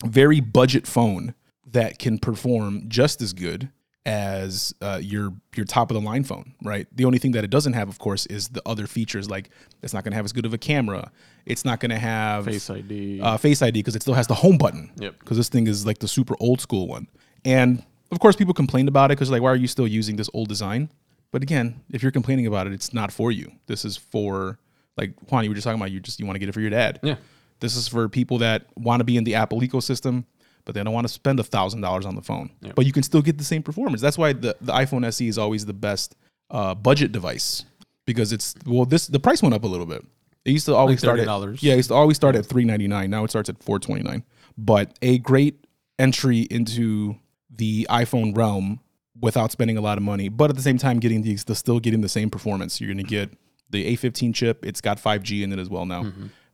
very budget phone that can perform just as good as uh, your your top of the line phone, right? The only thing that it doesn't have, of course, is the other features. Like it's not going to have as good of a camera. It's not going to have Face ID. uh, Face ID because it still has the home button. Yep. Because this thing is like the super old school one, and of course, people complained about it because like, why are you still using this old design? But again, if you're complaining about it, it's not for you. This is for like Juan. You were just talking about you just you want to get it for your dad. Yeah. This is for people that want to be in the Apple ecosystem, but they don't want to spend a thousand dollars on the phone. But you can still get the same performance. That's why the, the iPhone SE is always the best uh, budget device because it's well this the price went up a little bit. It used to always start at $30. yeah, it used to always start at three ninety nine. Now it starts at four twenty nine. But a great entry into the iPhone realm without spending a lot of money, but at the same time getting the, the still getting the same performance. You're going to get the A15 chip. It's got 5G in it as well now,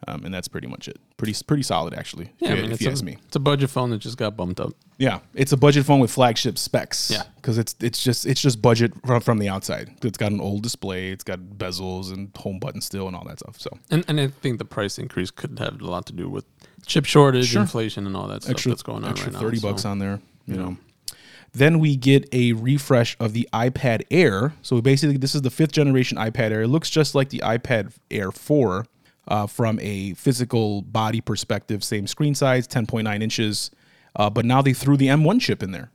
um, and that's pretty much it. Pretty pretty solid actually. yeah, if, I mean, if it's you a, ask me. it's a budget phone that just got bumped up. Yeah, it's a budget phone with flagship specs. Yeah. because it's it's just it's just budget from, from the outside. It's got an old display. It's got bezels and home button still and all that stuff. So And and I think the price increase could have a lot to do with chip shortage, Sure. inflation, and all that stuff extra that's going on extra right now. thirty so- bucks on there. You know. Then we get a refresh of the iPad Air. So basically, this is the fifth generation iPad Air. It looks just like the iPad Air 4 uh, from a physical body perspective. Same screen size, 10.9 inches. Uh, but now they threw the M1 chip in there.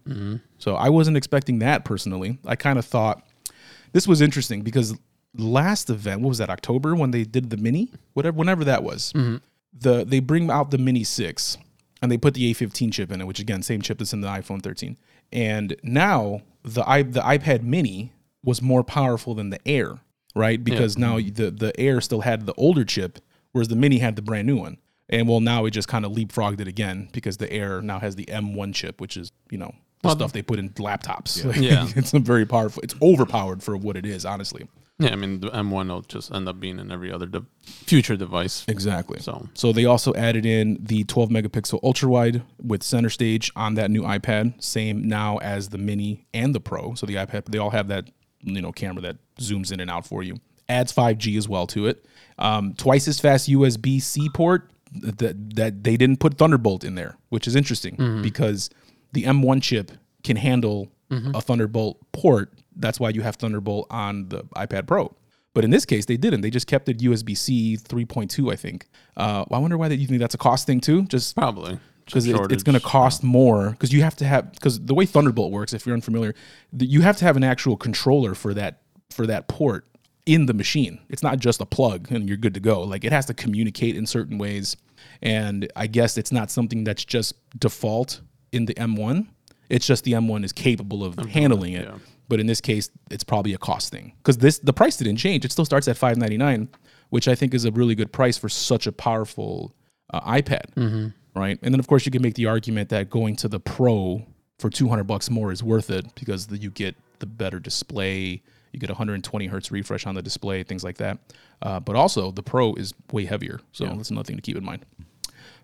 So I wasn't expecting that personally. I kind of thought this was interesting because last event, what was that, October when they did the mini? Whatever, whenever that was. The they bring out the mini six and they put the A15 chip in it, which again, same chip that's in the iPhone 13. And now the i the iPad mini was more powerful than the Air, right? Because now the the Air still had the older chip, whereas the mini had the brand new one. And well, now it just kind of leapfrogged it again because the Air now has the M1 chip, which is you know the stuff they put in laptops. Like, Yeah. it's very powerful. It's overpowered for what it is, honestly. Yeah, I mean the M1 will just end up being in every other de- future device. Exactly. So So they also added in the 12 megapixel ultra wide with center stage on that new iPad, same now as the mini and the Pro. So the iPad, they all have that you know camera that zooms in and out for you. Adds 5G as well to it. Um, twice as fast USB C port. That that they didn't put Thunderbolt in there, which is interesting because the M1 chip can handle a Thunderbolt port. That's why you have Thunderbolt on the iPad Pro. But in this case, they didn't. They just kept it USB C 3.2, I think. Uh, I wonder why that you think that's a cost thing too. Just probably because it, it's going to cost more because you have to have because the way Thunderbolt works, if you're unfamiliar, th- you have to have an actual controller for that for that port in the machine. It's not just a plug and you're good to go. Like it has to communicate in certain ways, and I guess it's not something that's just default in the M1. It's just the M1 is capable of handling it. yeah. But in this case, it's probably a cost thing because this the price didn't change. It still starts at five ninety nine, which I think is a really good price for such a powerful uh, iPad, right? And then of course you can make the argument that going to the Pro for two hundred bucks more is worth it because the, you get the better display, you get 120 hertz refresh on the display, things like that. Uh, but also the Pro is way heavier, so that's another thing to keep in mind.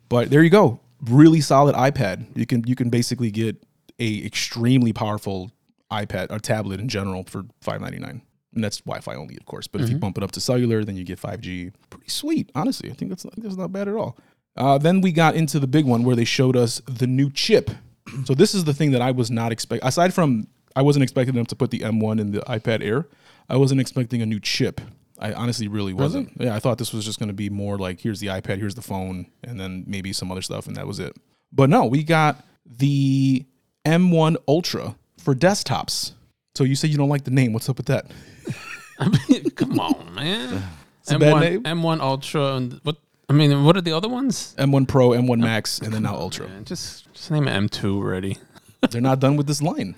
But there you go, really solid iPad. You can you can basically get a extremely powerful iPad or tablet in general for five ninety nine. And that's Wi-Fi only, of course. But if you bump it up to cellular, then you get 5G. Pretty sweet, honestly. I think that's not, that's not bad at all. Uh, then we got into the big one where they showed us the new chip. So this is the thing that I was not expecting. Aside from I wasn't expecting them to put the M1 in the iPad Air. I wasn't expecting a new chip. I honestly really wasn't. Yeah, I thought this was just going to be more like here's the iPad, here's the phone, and then maybe some other stuff, and that was it. But no, we got the M1 Ultra for desktops. So you say you don't like the name. What's up with that? I mean, Come on, man. a M1, bad name. M1 Ultra and what? I mean, what are the other ones? M1 Pro, M1 Max, and then now oh, Ultra. Man, just just name it M2 already. They're not done with this line.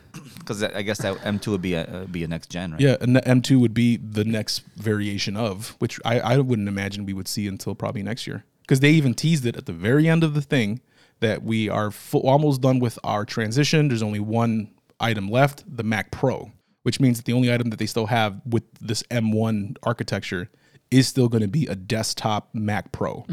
Because I guess that M2 would be a uh, be a next gen, right? Yeah, and the M2 would be the next variation of, which I, I wouldn't imagine we would see until probably next year. Because they even teased it at the very end of the thing that we are full, almost done with our transition. There's only one item left, the Mac Pro, which means that the only item that they still have with this M1 architecture is still going to be a desktop Mac Pro,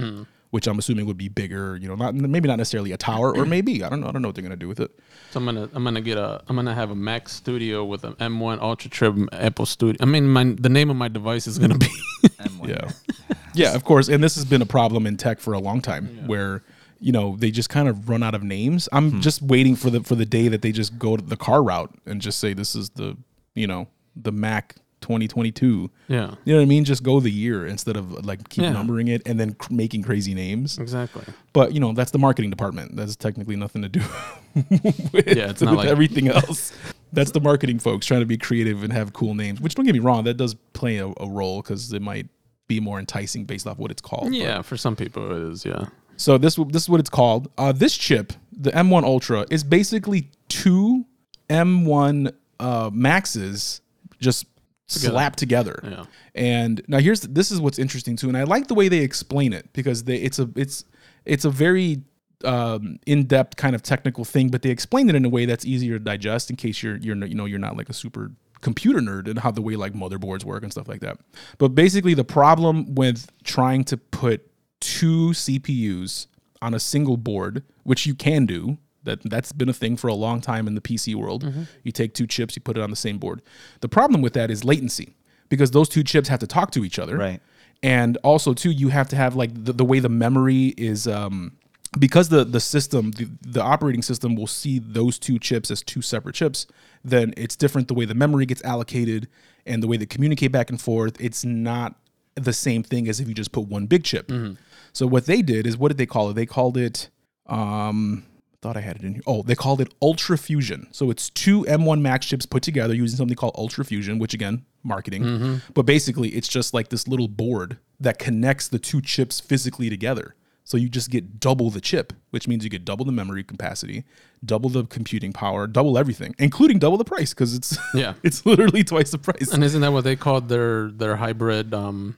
which I'm assuming would be bigger. You know, not maybe not necessarily a tower, or maybe I don't know. I don't know what they're going to do with it. So I'm gonna I'm gonna get a I'm gonna have a Mac Studio with an M1 Ultra Trim Apple Studio. I mean, my the name of my device is gonna be M1. Yeah. yeah, of course. And this has been a problem in tech for a long time where, you know, they just kind of run out of names. I'm hmm. just waiting for the for the day that they just go to the car route and just say this is the, you know, the Mac 2022. yeah You know what I mean? Just go the year instead of like keep Yeah. numbering it and then cr- making crazy names. exactly. But, you know, that's the marketing department. That's technically nothing to do with, Yeah, it's not like- everything else. That's the marketing folks trying to be creative and have cool names, which don't get me wrong, that does play a, a role because it might be more enticing based off what it's called. Yeah, for some people it is. Yeah. So this this is what it's called. Uh, this chip, the M1 Ultra, is basically two M1 uh, Maxes just slapped together. Yeah. And now here's this is what's interesting too, and I like the way they explain it because they it's a it's it's a very um, in-depth kind of technical thing, but they explain it in a way that's easier to digest in case you're you're you know you're not like a super computer nerd and how the way like motherboards work and stuff like that. But basically, the problem with trying to put two CPUs on a single board, which you can do. That that's been a thing for a long time in the PC world. You take two chips, you put it on the same board. The problem with that is latency because those two chips have to talk to each other. Right. And also too, you have to have like the, the way the memory is um because the the system the, the operating system will see those two chips as two separate chips then it's different the way the memory gets allocated and the way they communicate back and forth it's not the same thing as if you just put one big chip so what they did is what did they call it they called it um thought I had it in here. Oh, they called it Ultra Fusion. So it's two M1 Max chips put together using something called Ultra Fusion, which again, marketing. But basically, it's just like this little board that connects the two chips physically together. So you just get double the chip, which means you get double the memory capacity, double the computing power, double everything, including double the price because it's Yeah. it's literally twice the price. And isn't that what they called their their hybrid um,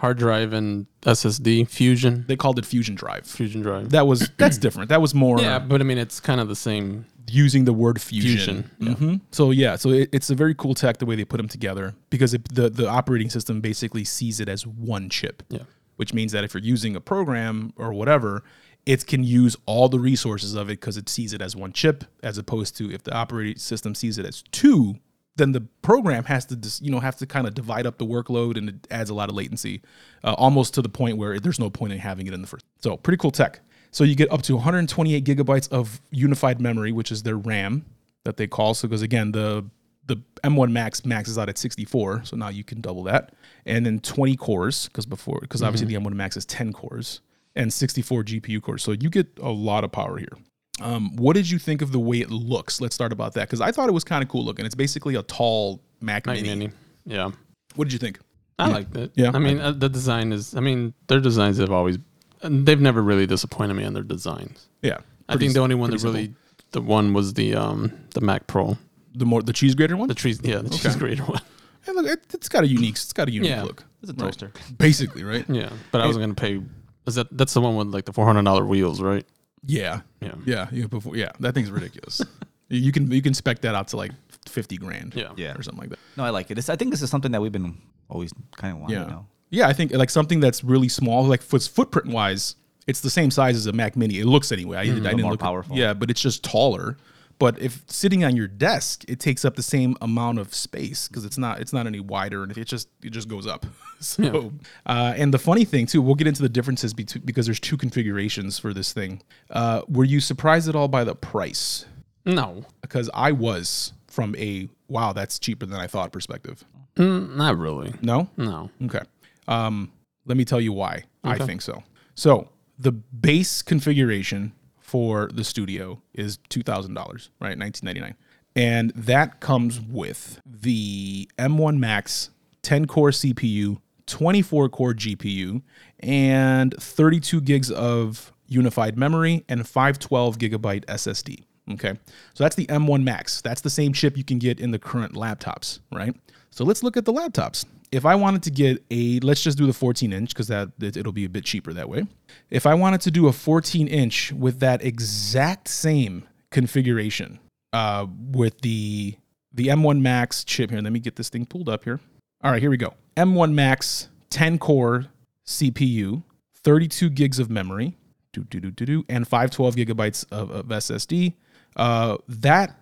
hard drive and SSD fusion They called it Fusion Drive. fusion drive? That was that's different. That was more yeah, but I mean it's kind of the same. using the word fusion. Fusion, hmm So yeah, so it, it's a very cool tech the way they put them together because it, the the operating system basically sees it as one chip. Yeah. Which means that if you're using a program or whatever, it can use all the resources of it because it sees it as one chip, as opposed to if the operating system sees it as two, then the program has to dis, you know have to kind of divide up the workload and it adds a lot of latency, uh, almost to the point where there's no point in having it in the first. So pretty cool tech. So you get up to 128 gigabytes of unified memory, which is their RAM that they call. So because again the the M1 Max maxes out at 64, so now you can double that, and then 20 cores because before because obviously the M1 Max is 10 cores and 64 GPU cores, so you get a lot of power here. Um, what did you think of the way it looks? Let's start about that because I thought it was kind of cool looking. It's basically a tall Mac, Mac Mini. Mini. Yeah. What did you think? I liked it. Yeah. I mean, uh, the design is. I mean, their designs have always. They've never really disappointed me on their designs. Yeah, I think the only one that pretty really, the one was the um the Mac Pro, the more the cheese grater one. the cheese. Yeah, the cheese grater one. Hey, look, it, it's got a unique. It's got a unique Yeah. look. It's a Right. toaster. basically, right? Yeah, but I wasn't gonna pay. Is that that's the one with like the four hundred dollar wheels, right? Yeah, Yeah. yeah, yeah. Before, yeah, that thing's ridiculous. you can you can spec that out to like fifty grand. Yeah. Yeah. or something like that. No, I like it. It's, I think this is something that we've been always kind of wanting. Yeah. You know? Yeah, I think like something that's really small, like foot, footprint wise, it's the same size as a Mac Mini. It looks anyway. I, mm-hmm. I didn't more look powerful. Yeah, but it's just taller. But if sitting on your desk, it takes up the same amount of space because it's not it's not any wider and it just it just goes up. so, uh, and the funny thing too, we'll get into the differences between because there's two configurations for this thing. Uh, were you surprised at all by the price? No, Because I was from a wow, that's cheaper than I thought perspective. Mm, not really. No, No. Okay. Um, let me tell you why I think so. So the base configuration for the studio is two thousand dollars, right? Nineteen ninety nine, and that comes with the M1 Max 10 core CPU, 24 core GPU, and 32 gigs of unified memory and 512 gigabyte SSD. Okay. So that's the M1 Max. That's the same chip you can get in the current laptops, right? So let's look at the laptops. If I wanted to get a, let's just do the 14 inch because that it- it'll be a bit cheaper that way. If I wanted to do a 14 inch with that exact same configuration, uh, with the the M1 Max chip here, let me get this thing pulled up here. All right, here we go. M1 Max 10 core CPU, 32 gigs of memory, do, do, do, do, do, and 512 gigabytes of, of SSD. Uh, that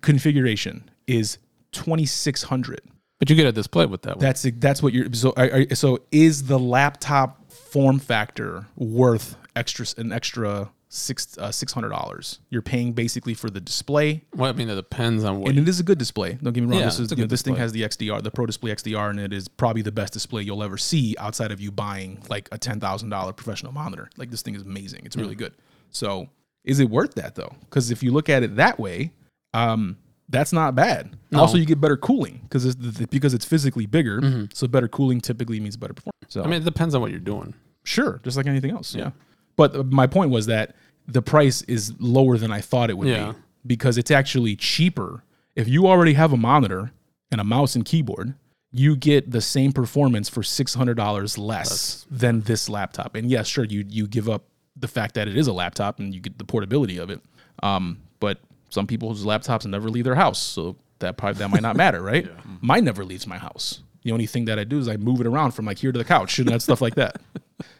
configuration is 2600. But you get a display with that one. That's that's what you're. So, are, so is the laptop form factor worth extra an extra six uh, six hundred dollars? You're paying basically for the display, well, I mean, it depends on what. and it is a good display. Don't get me wrong. Yeah, this is you know, this thing has the XDR, the Pro Display XDR, and it is probably the best display you'll ever see outside of you buying like a ten thousand dollar professional monitor. Like this thing is amazing. It's really good. So is it worth that though? Because if you look at it that way, um, that's not bad. Also, you get better cooling because it's because it's physically bigger. So better cooling typically means better performance. So Mm-hmm. I mean, it depends on what you're doing. Sure, just like anything else. Yeah. But uh, my point was that the price is lower than I thought it would Yeah. be because it's actually cheaper. If you already have a monitor and a mouse and keyboard, you get the same performance for $600 less than this laptop. And yes, sure, you you give up the fact that it is a laptop and you get the portability of it. Um, but some people's laptops never leave their house, so that probably that might not matter, right? Mine never leaves my house. The only thing that I do is I move it around from like here to the couch and that stuff like that.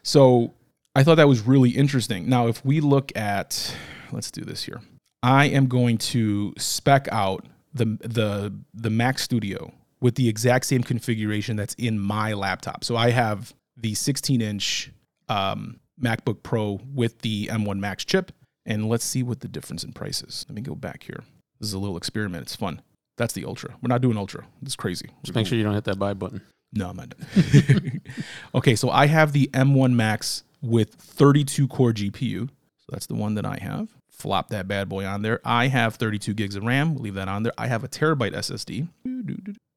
So I thought that was really interesting. Now, if we look at, let's do this here. I am going to spec out the the the Mac Studio with the exact same configuration that's in my laptop. So I have the 16 inch um, MacBook Pro with the M1 Max chip, and let's see what the difference in price is. Let me go back here. This is a little experiment. It's fun. That's the Ultra. We're not doing Ultra. It's crazy. Just make sure you don't hit that buy button. No, I'm not. okay, so I have the M1 Max with 32 core GPU. So that's the one that I have. Flop that bad boy on there. I have 32 gigs of RAM. We'll leave that on there. I have a terabyte SSD.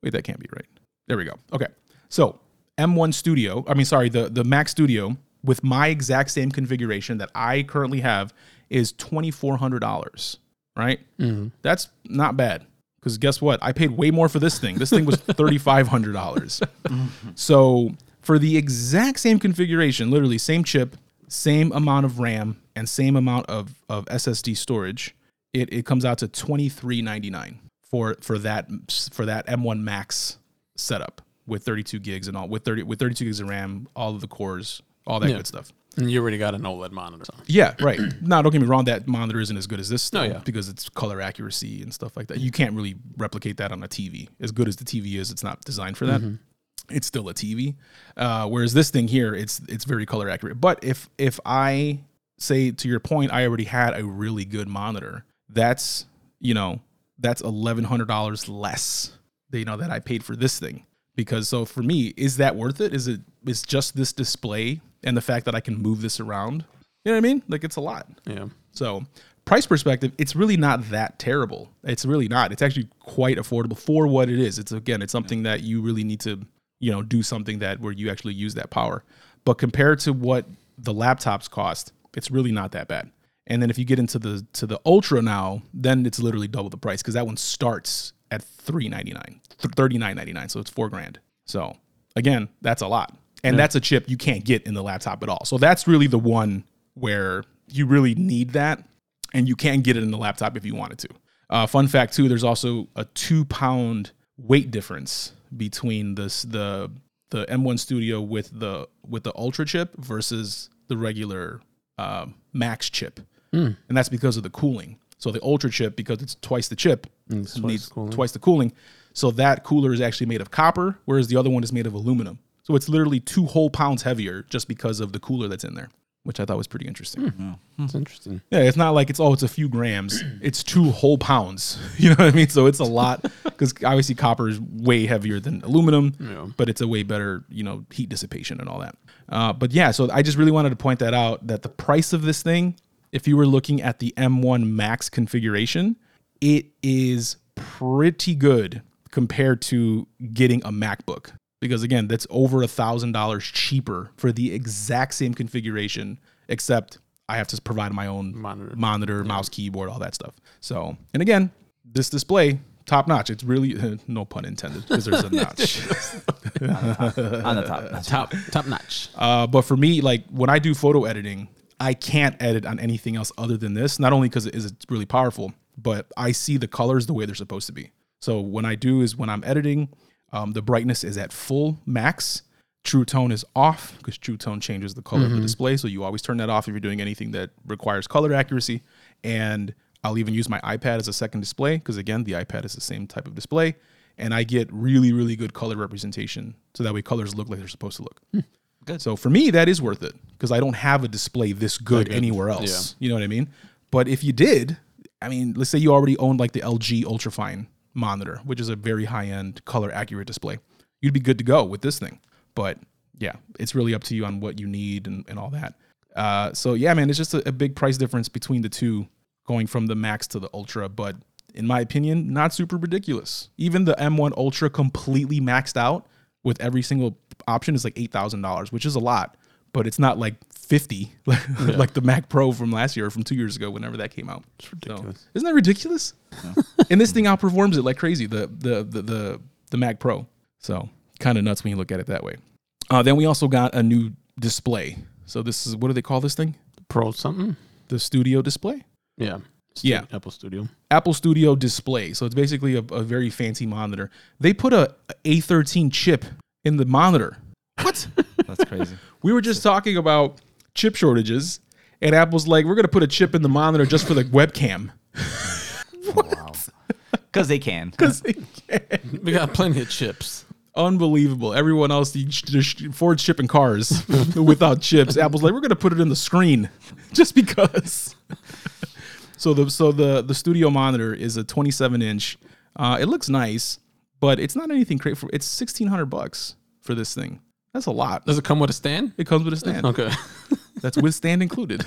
Wait, that can't be right. There we go. Okay. So M1 Studio, I mean, sorry, the, the Mac Studio with my exact same configuration that I currently have is $2,400, right? Mm-hmm. That's not bad. Because guess what? I paid way more for this thing. This thing was $3,500. So for the exact same configuration, literally same chip, same amount of RAM, and same amount of, of SSD storage, it, it comes out to twenty three ninety nine for for that for that M1 Max setup with thirty two gigs and all with thirty with thirty two gigs of RAM, all of the cores, all that Yeah. good stuff. And you already got an OLED monitor. So. Yeah, right. now, don't get me wrong. That monitor isn't as good as this, still, yeah. because it's color accuracy and stuff like that. You can't really replicate that on a TV. As good as the TV is, it's not designed for that. It's still a TV. Uh, whereas this thing here, it's it's very color accurate. But if if I say to your point, I already had a really good monitor. That's you know that's eleven hundred dollars less. You know that I paid for this thing because so for me, is that worth it? Is it is just this display and the fact that I can move this around? You know what I mean? Like it's a lot. Yeah. So price perspective, it's really not that terrible. It's really not. It's actually quite affordable for what it is. It's again, it's something that you really need to, you know, do something that where you actually use that power. But compared to what the laptops cost, it's really not that bad. And then if you get into the to the ultra now, then it's literally double the price because that one starts at three ninety nine, thirty nine ninety nine. So it's four grand. So again, that's a lot, and that's a chip you can't get in the laptop at all. So that's really the one where you really need that, and you can get it in the laptop if you wanted to. Uh, fun fact too, there's also a two pound weight difference between this the the M1 Studio with the with the Ultra chip versus the regular uh, Max chip, and that's because of the cooling. So the Ultra chip, because it's twice the chip, it's twice needs the twice the cooling. So that cooler is actually made of copper, whereas the other one is made of aluminum. So it's literally two whole pounds heavier just because of the cooler that's in there, which I thought was pretty interesting. It's interesting. Yeah, it's not like it's oh, it's a few grams. It's two whole pounds. You know what I mean? So it's a lot because obviously copper is way heavier than aluminum, Yeah. but it's a way better you know heat dissipation and all that. Uh, but yeah, so I just really wanted to point that out that the price of this thing, if you were looking at the M1 Max configuration, it is pretty good compared to getting a MacBook because again, that's over a thousand dollars cheaper for the exact same configuration, except I have to provide my own Monitor. monitor, mouse, keyboard, all that stuff. So, and again, this display top notch. It's really no pun intended because there's a notch. on the top. Top top notch. Uh, but for me, like when I do photo editing, I can't edit on anything else other than this. Not only because it is really powerful, but I see the colors the way they're supposed to be. So when I do is when I'm editing, um, the brightness is at full max. True tone is off because True Tone changes the color of the display. So you always turn that off if you're doing anything that requires color accuracy. And I'll even use my iPad as a second display because again, the iPad is the same type of display, and I get really, really good color representation. So that way, colors look like they're supposed to look. Good. So for me, that is worth it because I don't have a display this good, good. anywhere else. Yeah. You know what I mean? But if you did, I mean, let's say you already owned like the LG Ultrafine monitor, which is a very high end color accurate display, you'd be good to go with this thing. But yeah, it's really up to you on what you need and, and all that. Uh, so yeah, man, it's just a, a big price difference between the two going from the max to the ultra. But in my opinion, not super ridiculous. Even the M1 Ultra completely maxed out with every single option is like eight thousand dollars, which is a lot, but it's not like fifty like the Mac Pro from last year or from two years ago, whenever that came out. It's ridiculous. isn't that ridiculous? and this thing outperforms it like crazy. The the the the, the Mac Pro. So kind of nuts when you look at it that way. Uh, then we also got a new display. So this is what do they call this thing? Pro something. The Studio display. Yeah. Yeah. Apple Studio. Apple Studio display. So it's basically a, a very fancy monitor. They put a A13 chip in the monitor. What? That's crazy. we were just talking about chip shortages, and Apple's like, we're gonna put a chip in the monitor just for the webcam. wow. Because they can. Because we got plenty of chips. Unbelievable. Everyone else, the- the Ford's shipping cars without chips. Apple's like, we're gonna put it in the screen just because. so the so the the studio monitor is a 27 inch. Uh, it looks nice, but it's not anything great for. It's 1600 bucks for this thing. That's a lot. Does it come with a stand? It comes with a stand. Okay. That's with stand included.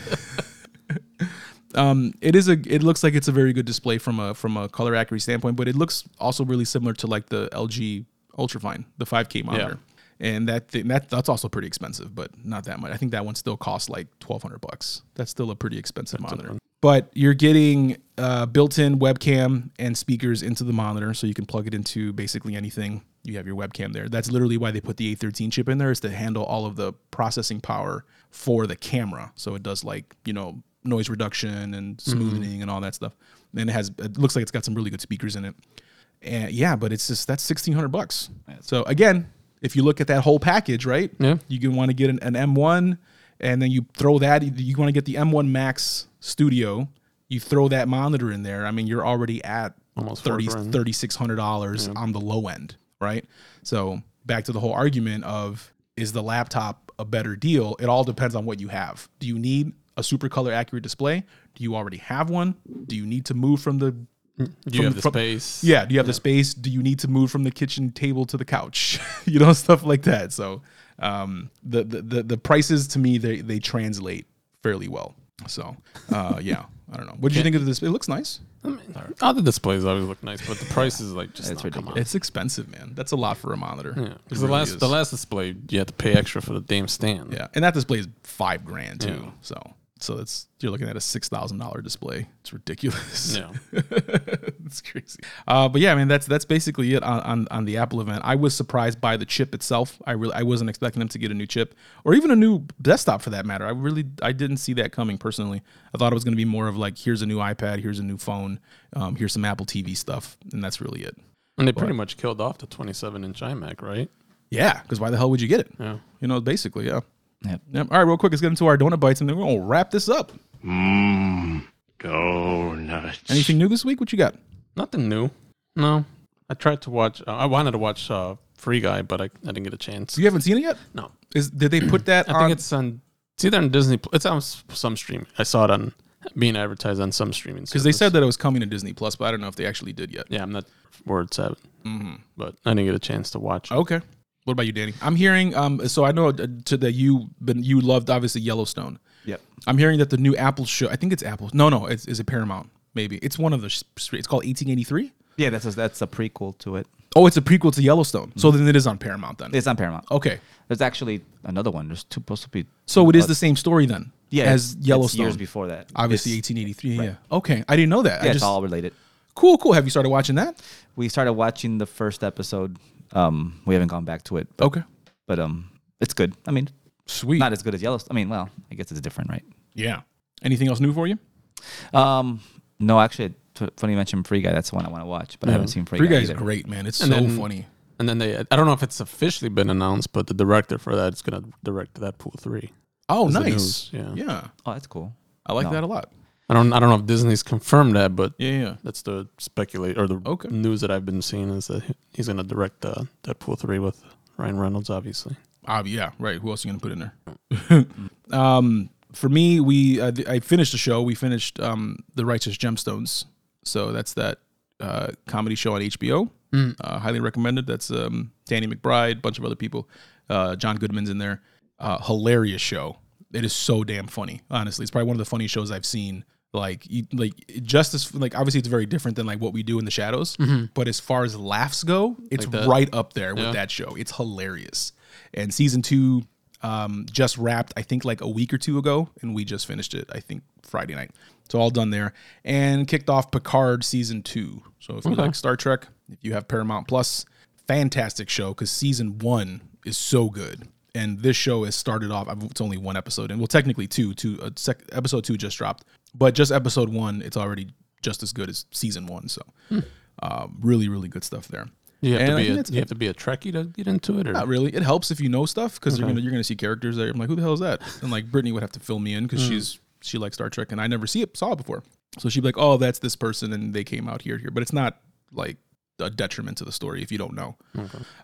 um, it is a. It looks like it's a very good display from a from a color accuracy standpoint, but it looks also really similar to like the LG Ultrafine, the 5K monitor, and that thing, that that's also pretty expensive, but not that much. I think that one still costs like 1,200 bucks. That's still a pretty expensive monitor. But you're getting uh, built-in webcam and speakers into the monitor, so you can plug it into basically anything. You have your webcam there. That's literally why they put the A13 chip in there, is to handle all of the processing power for the camera. So it does like you know noise reduction and smoothing and all that stuff. And it has it looks like it's got some really good speakers in it. And yeah, but it's just that's sixteen hundred bucks. So again, if you look at that whole package, right? Yeah. You can want to get an, an M1, and then you throw that. You want to get the M1 Max Studio. You throw that monitor in there. I mean, you're already at Almost four 30 grand. $3,600 on the low end, right? So back to the whole argument of is the laptop a better deal? It all depends on what you have. Do you need a super color accurate display? Do you already have one? Do you need to move from the mm, Do you From- have the from- space? yeah, do you have the space? Do you need to move from the kitchen table to the couch? you know, stuff like that. So um, the, the the the prices to me they they translate fairly well. So uh, yeah, I don't know. What do you think of this? It looks nice. I mean, other displays always look nice, but the price is like just It's not come on. It's expensive, man. That's a lot for a monitor. Yeah, because the really last is. the last display you had to pay extra for the damn stand. yeah, and that display is five grand too. Yeah. So so it's you're looking at a six thousand dollar display. It's ridiculous. Yeah. it's crazy. Uh, but yeah, man, that's that's basically it on, on on the Apple event. I was surprised by the chip itself. I really I wasn't expecting them to get a new chip or even a new desktop for that matter. I really I didn't see that coming personally. I thought it was going to be more of like here's a new iPad, here's a new phone, um, here's some Apple TV stuff, and that's really it. And they pretty much killed off the 27 inch iMac, right? Yeah, because why the hell would you get it? Yeah. You know, basically, yeah. Yep. Yep. All right, real quick, let's get into our donut bytes, and then we're gonna wrap this up. Mmm, Donuts. Anything new this week? What you got? Nothing new. No. I tried to watch. Uh, I wanted to watch uh, Free Guy, but I, I didn't get a chance. You haven't seen it yet? No. Is did they put that I on? think it's on. It's either on Disney. Pl- It's on some stream. I saw it on being advertised on some streaming. because they said that it was coming to Disney Plus, but I don't know if they actually did yet. Yeah, I'm not where it's at, Mm-hmm. but I didn't get a chance to watch. it. Okay. What about you, Danny? I'm hearing. Um. So I know uh, to that you been you loved obviously Yellowstone. Yep. I'm hearing that the new Apple show. I think it's Apple. No, no. It's is it Paramount? Maybe it's one of the. It's called 1883. Yeah, that's a, that's a prequel to it. Oh, it's a prequel to Yellowstone. So then it is on Paramount then. It's on Paramount. okay. There's actually another one. There's two supposed to be. So it is the same story then. yeah As it's- it's Yellowstone. years before that. Obviously It's- 1883. right. Yeah. Okay. I didn't know that. Yeah, I it's just all related. cool, cool. Have you started watching that? We started watching the first episode. Um, we haven't gone back to it, but, Okay. but um, it's good. I mean, Sweet. not as good as Yellowstone. I mean, well, I guess it's different, right? yeah. Anything else new for you? Um, no, actually, t- funny you mentioned Free Guy. That's the one I want to watch, but I haven't seen Free, Guy. Free Guy. Guy is either. great, man. It's And so then- funny. And then they, I don't know if it's officially been announced, but the director for that is going to direct Deadpool 3. Oh, nice. yeah. yeah. Oh, that's cool. I like No. that a lot. I don't, I don't know if Disney's confirmed that, but Yeah, yeah. that's the speculate or the Okay. news that I've been seeing is that he's going to direct uh, Deadpool 3 with Ryan Reynolds, obviously. Uh, yeah, right. Who else are you gonna put in there? um, for me, we uh, I finished the show. We finished um, the Righteous Gemstones. So that's that uh, comedy show on HBO. Uh, highly recommended. That's um, Danny McBride, a bunch of other people. Uh, John Goodman's in there. Uh, hilarious show. It is so damn funny. Honestly, it's probably one of the funniest shows I've seen. Like, you, like just as like obviously it's very different than like what we do in the shadows. But as far as laughs go, it's Like right up there with Yeah. that show. It's hilarious. And season two um, just wrapped, I think, like a week or two ago, and we just finished it. I think Friday night. So all done there, and kicked off Picard season two. So if you like Star Trek, if you have Paramount Plus, fantastic show because season one is so good. And this show has started off. It's only one episode, and well, technically two. Two uh, sec, episode two just dropped, but just episode one, it's already just as good as season one. So, um, really, really good stuff there. You have And to be a, you have to be a Trekkie to get into it, or Not really. It helps if you know stuff because you're gonna you're gonna see characters there. I'm like, who the hell is that? And like Brittany would have to fill me in because she's she likes Star Trek and I never see it saw it before. So she'd be like, oh, that's this person and they came out here here, but it's not like a detriment to the story if you don't know.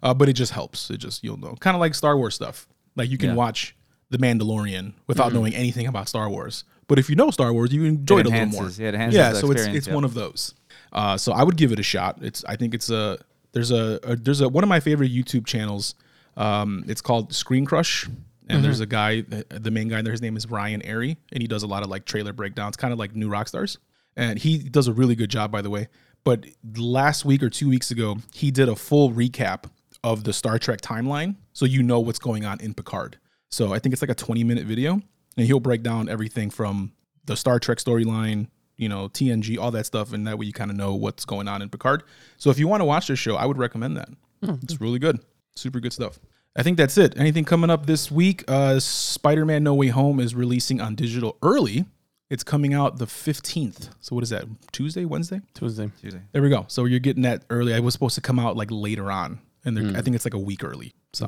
Uh, but it just helps. It just you'll know. Kind of like Star Wars stuff. Like you can Yeah. watch The Mandalorian without knowing anything about Star Wars. But if you know Star Wars, you enjoy it, It a little more. yeah, it enhances yeah. So it's it's yeah. one of those. Uh, so I would give it a shot. It's I think it's a there's a, a there's a one of my favorite YouTube channels. Um, it's called Screen Crush, and there's a guy, the- the main guy there. His name is Ryan Arey, and he does a lot of like trailer breakdowns, kind of like New Rockstars. And he does a really good job, by the way. But last week or two weeks ago, he did a full recap of the Star Trek timeline, so you know what's going on in Picard. So I think it's like a 20 minute video, and he'll break down everything from the Star Trek storyline, you know, TNG, all that stuff, and that way you kind of know what's going on in Picard. So if you want to watch this show, I would recommend that. It's really good, super good stuff. I think that's it. Anything coming up this week? Uh, Spider-Man: No Way Home is releasing on digital early. It's coming out the 15th. So what is that? Tuesday, Wednesday? Tuesday. Tuesday. There we go. So you're getting that early. I was supposed to come out like later on, and they're I think it's like a week early. So,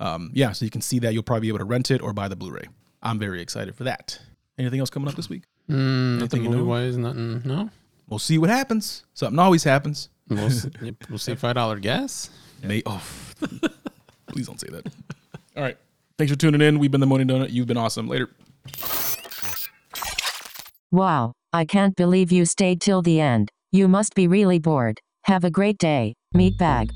um, yeah, so you can see that. You'll probably be able to rent it or buy the Blu-ray. I'm very excited for that. Anything else coming up this week? Mm, nothing you know? movie wise, nothing. No. We'll see what happens. Something always happens. We'll see, we'll see five dollar gas. May oh, please don't say that. All right. Thanks for tuning in. We've been the Morning Donut. You've been awesome. Later. Wow, I can't believe you stayed till the end. You must be really bored. Have a great day, meatbag.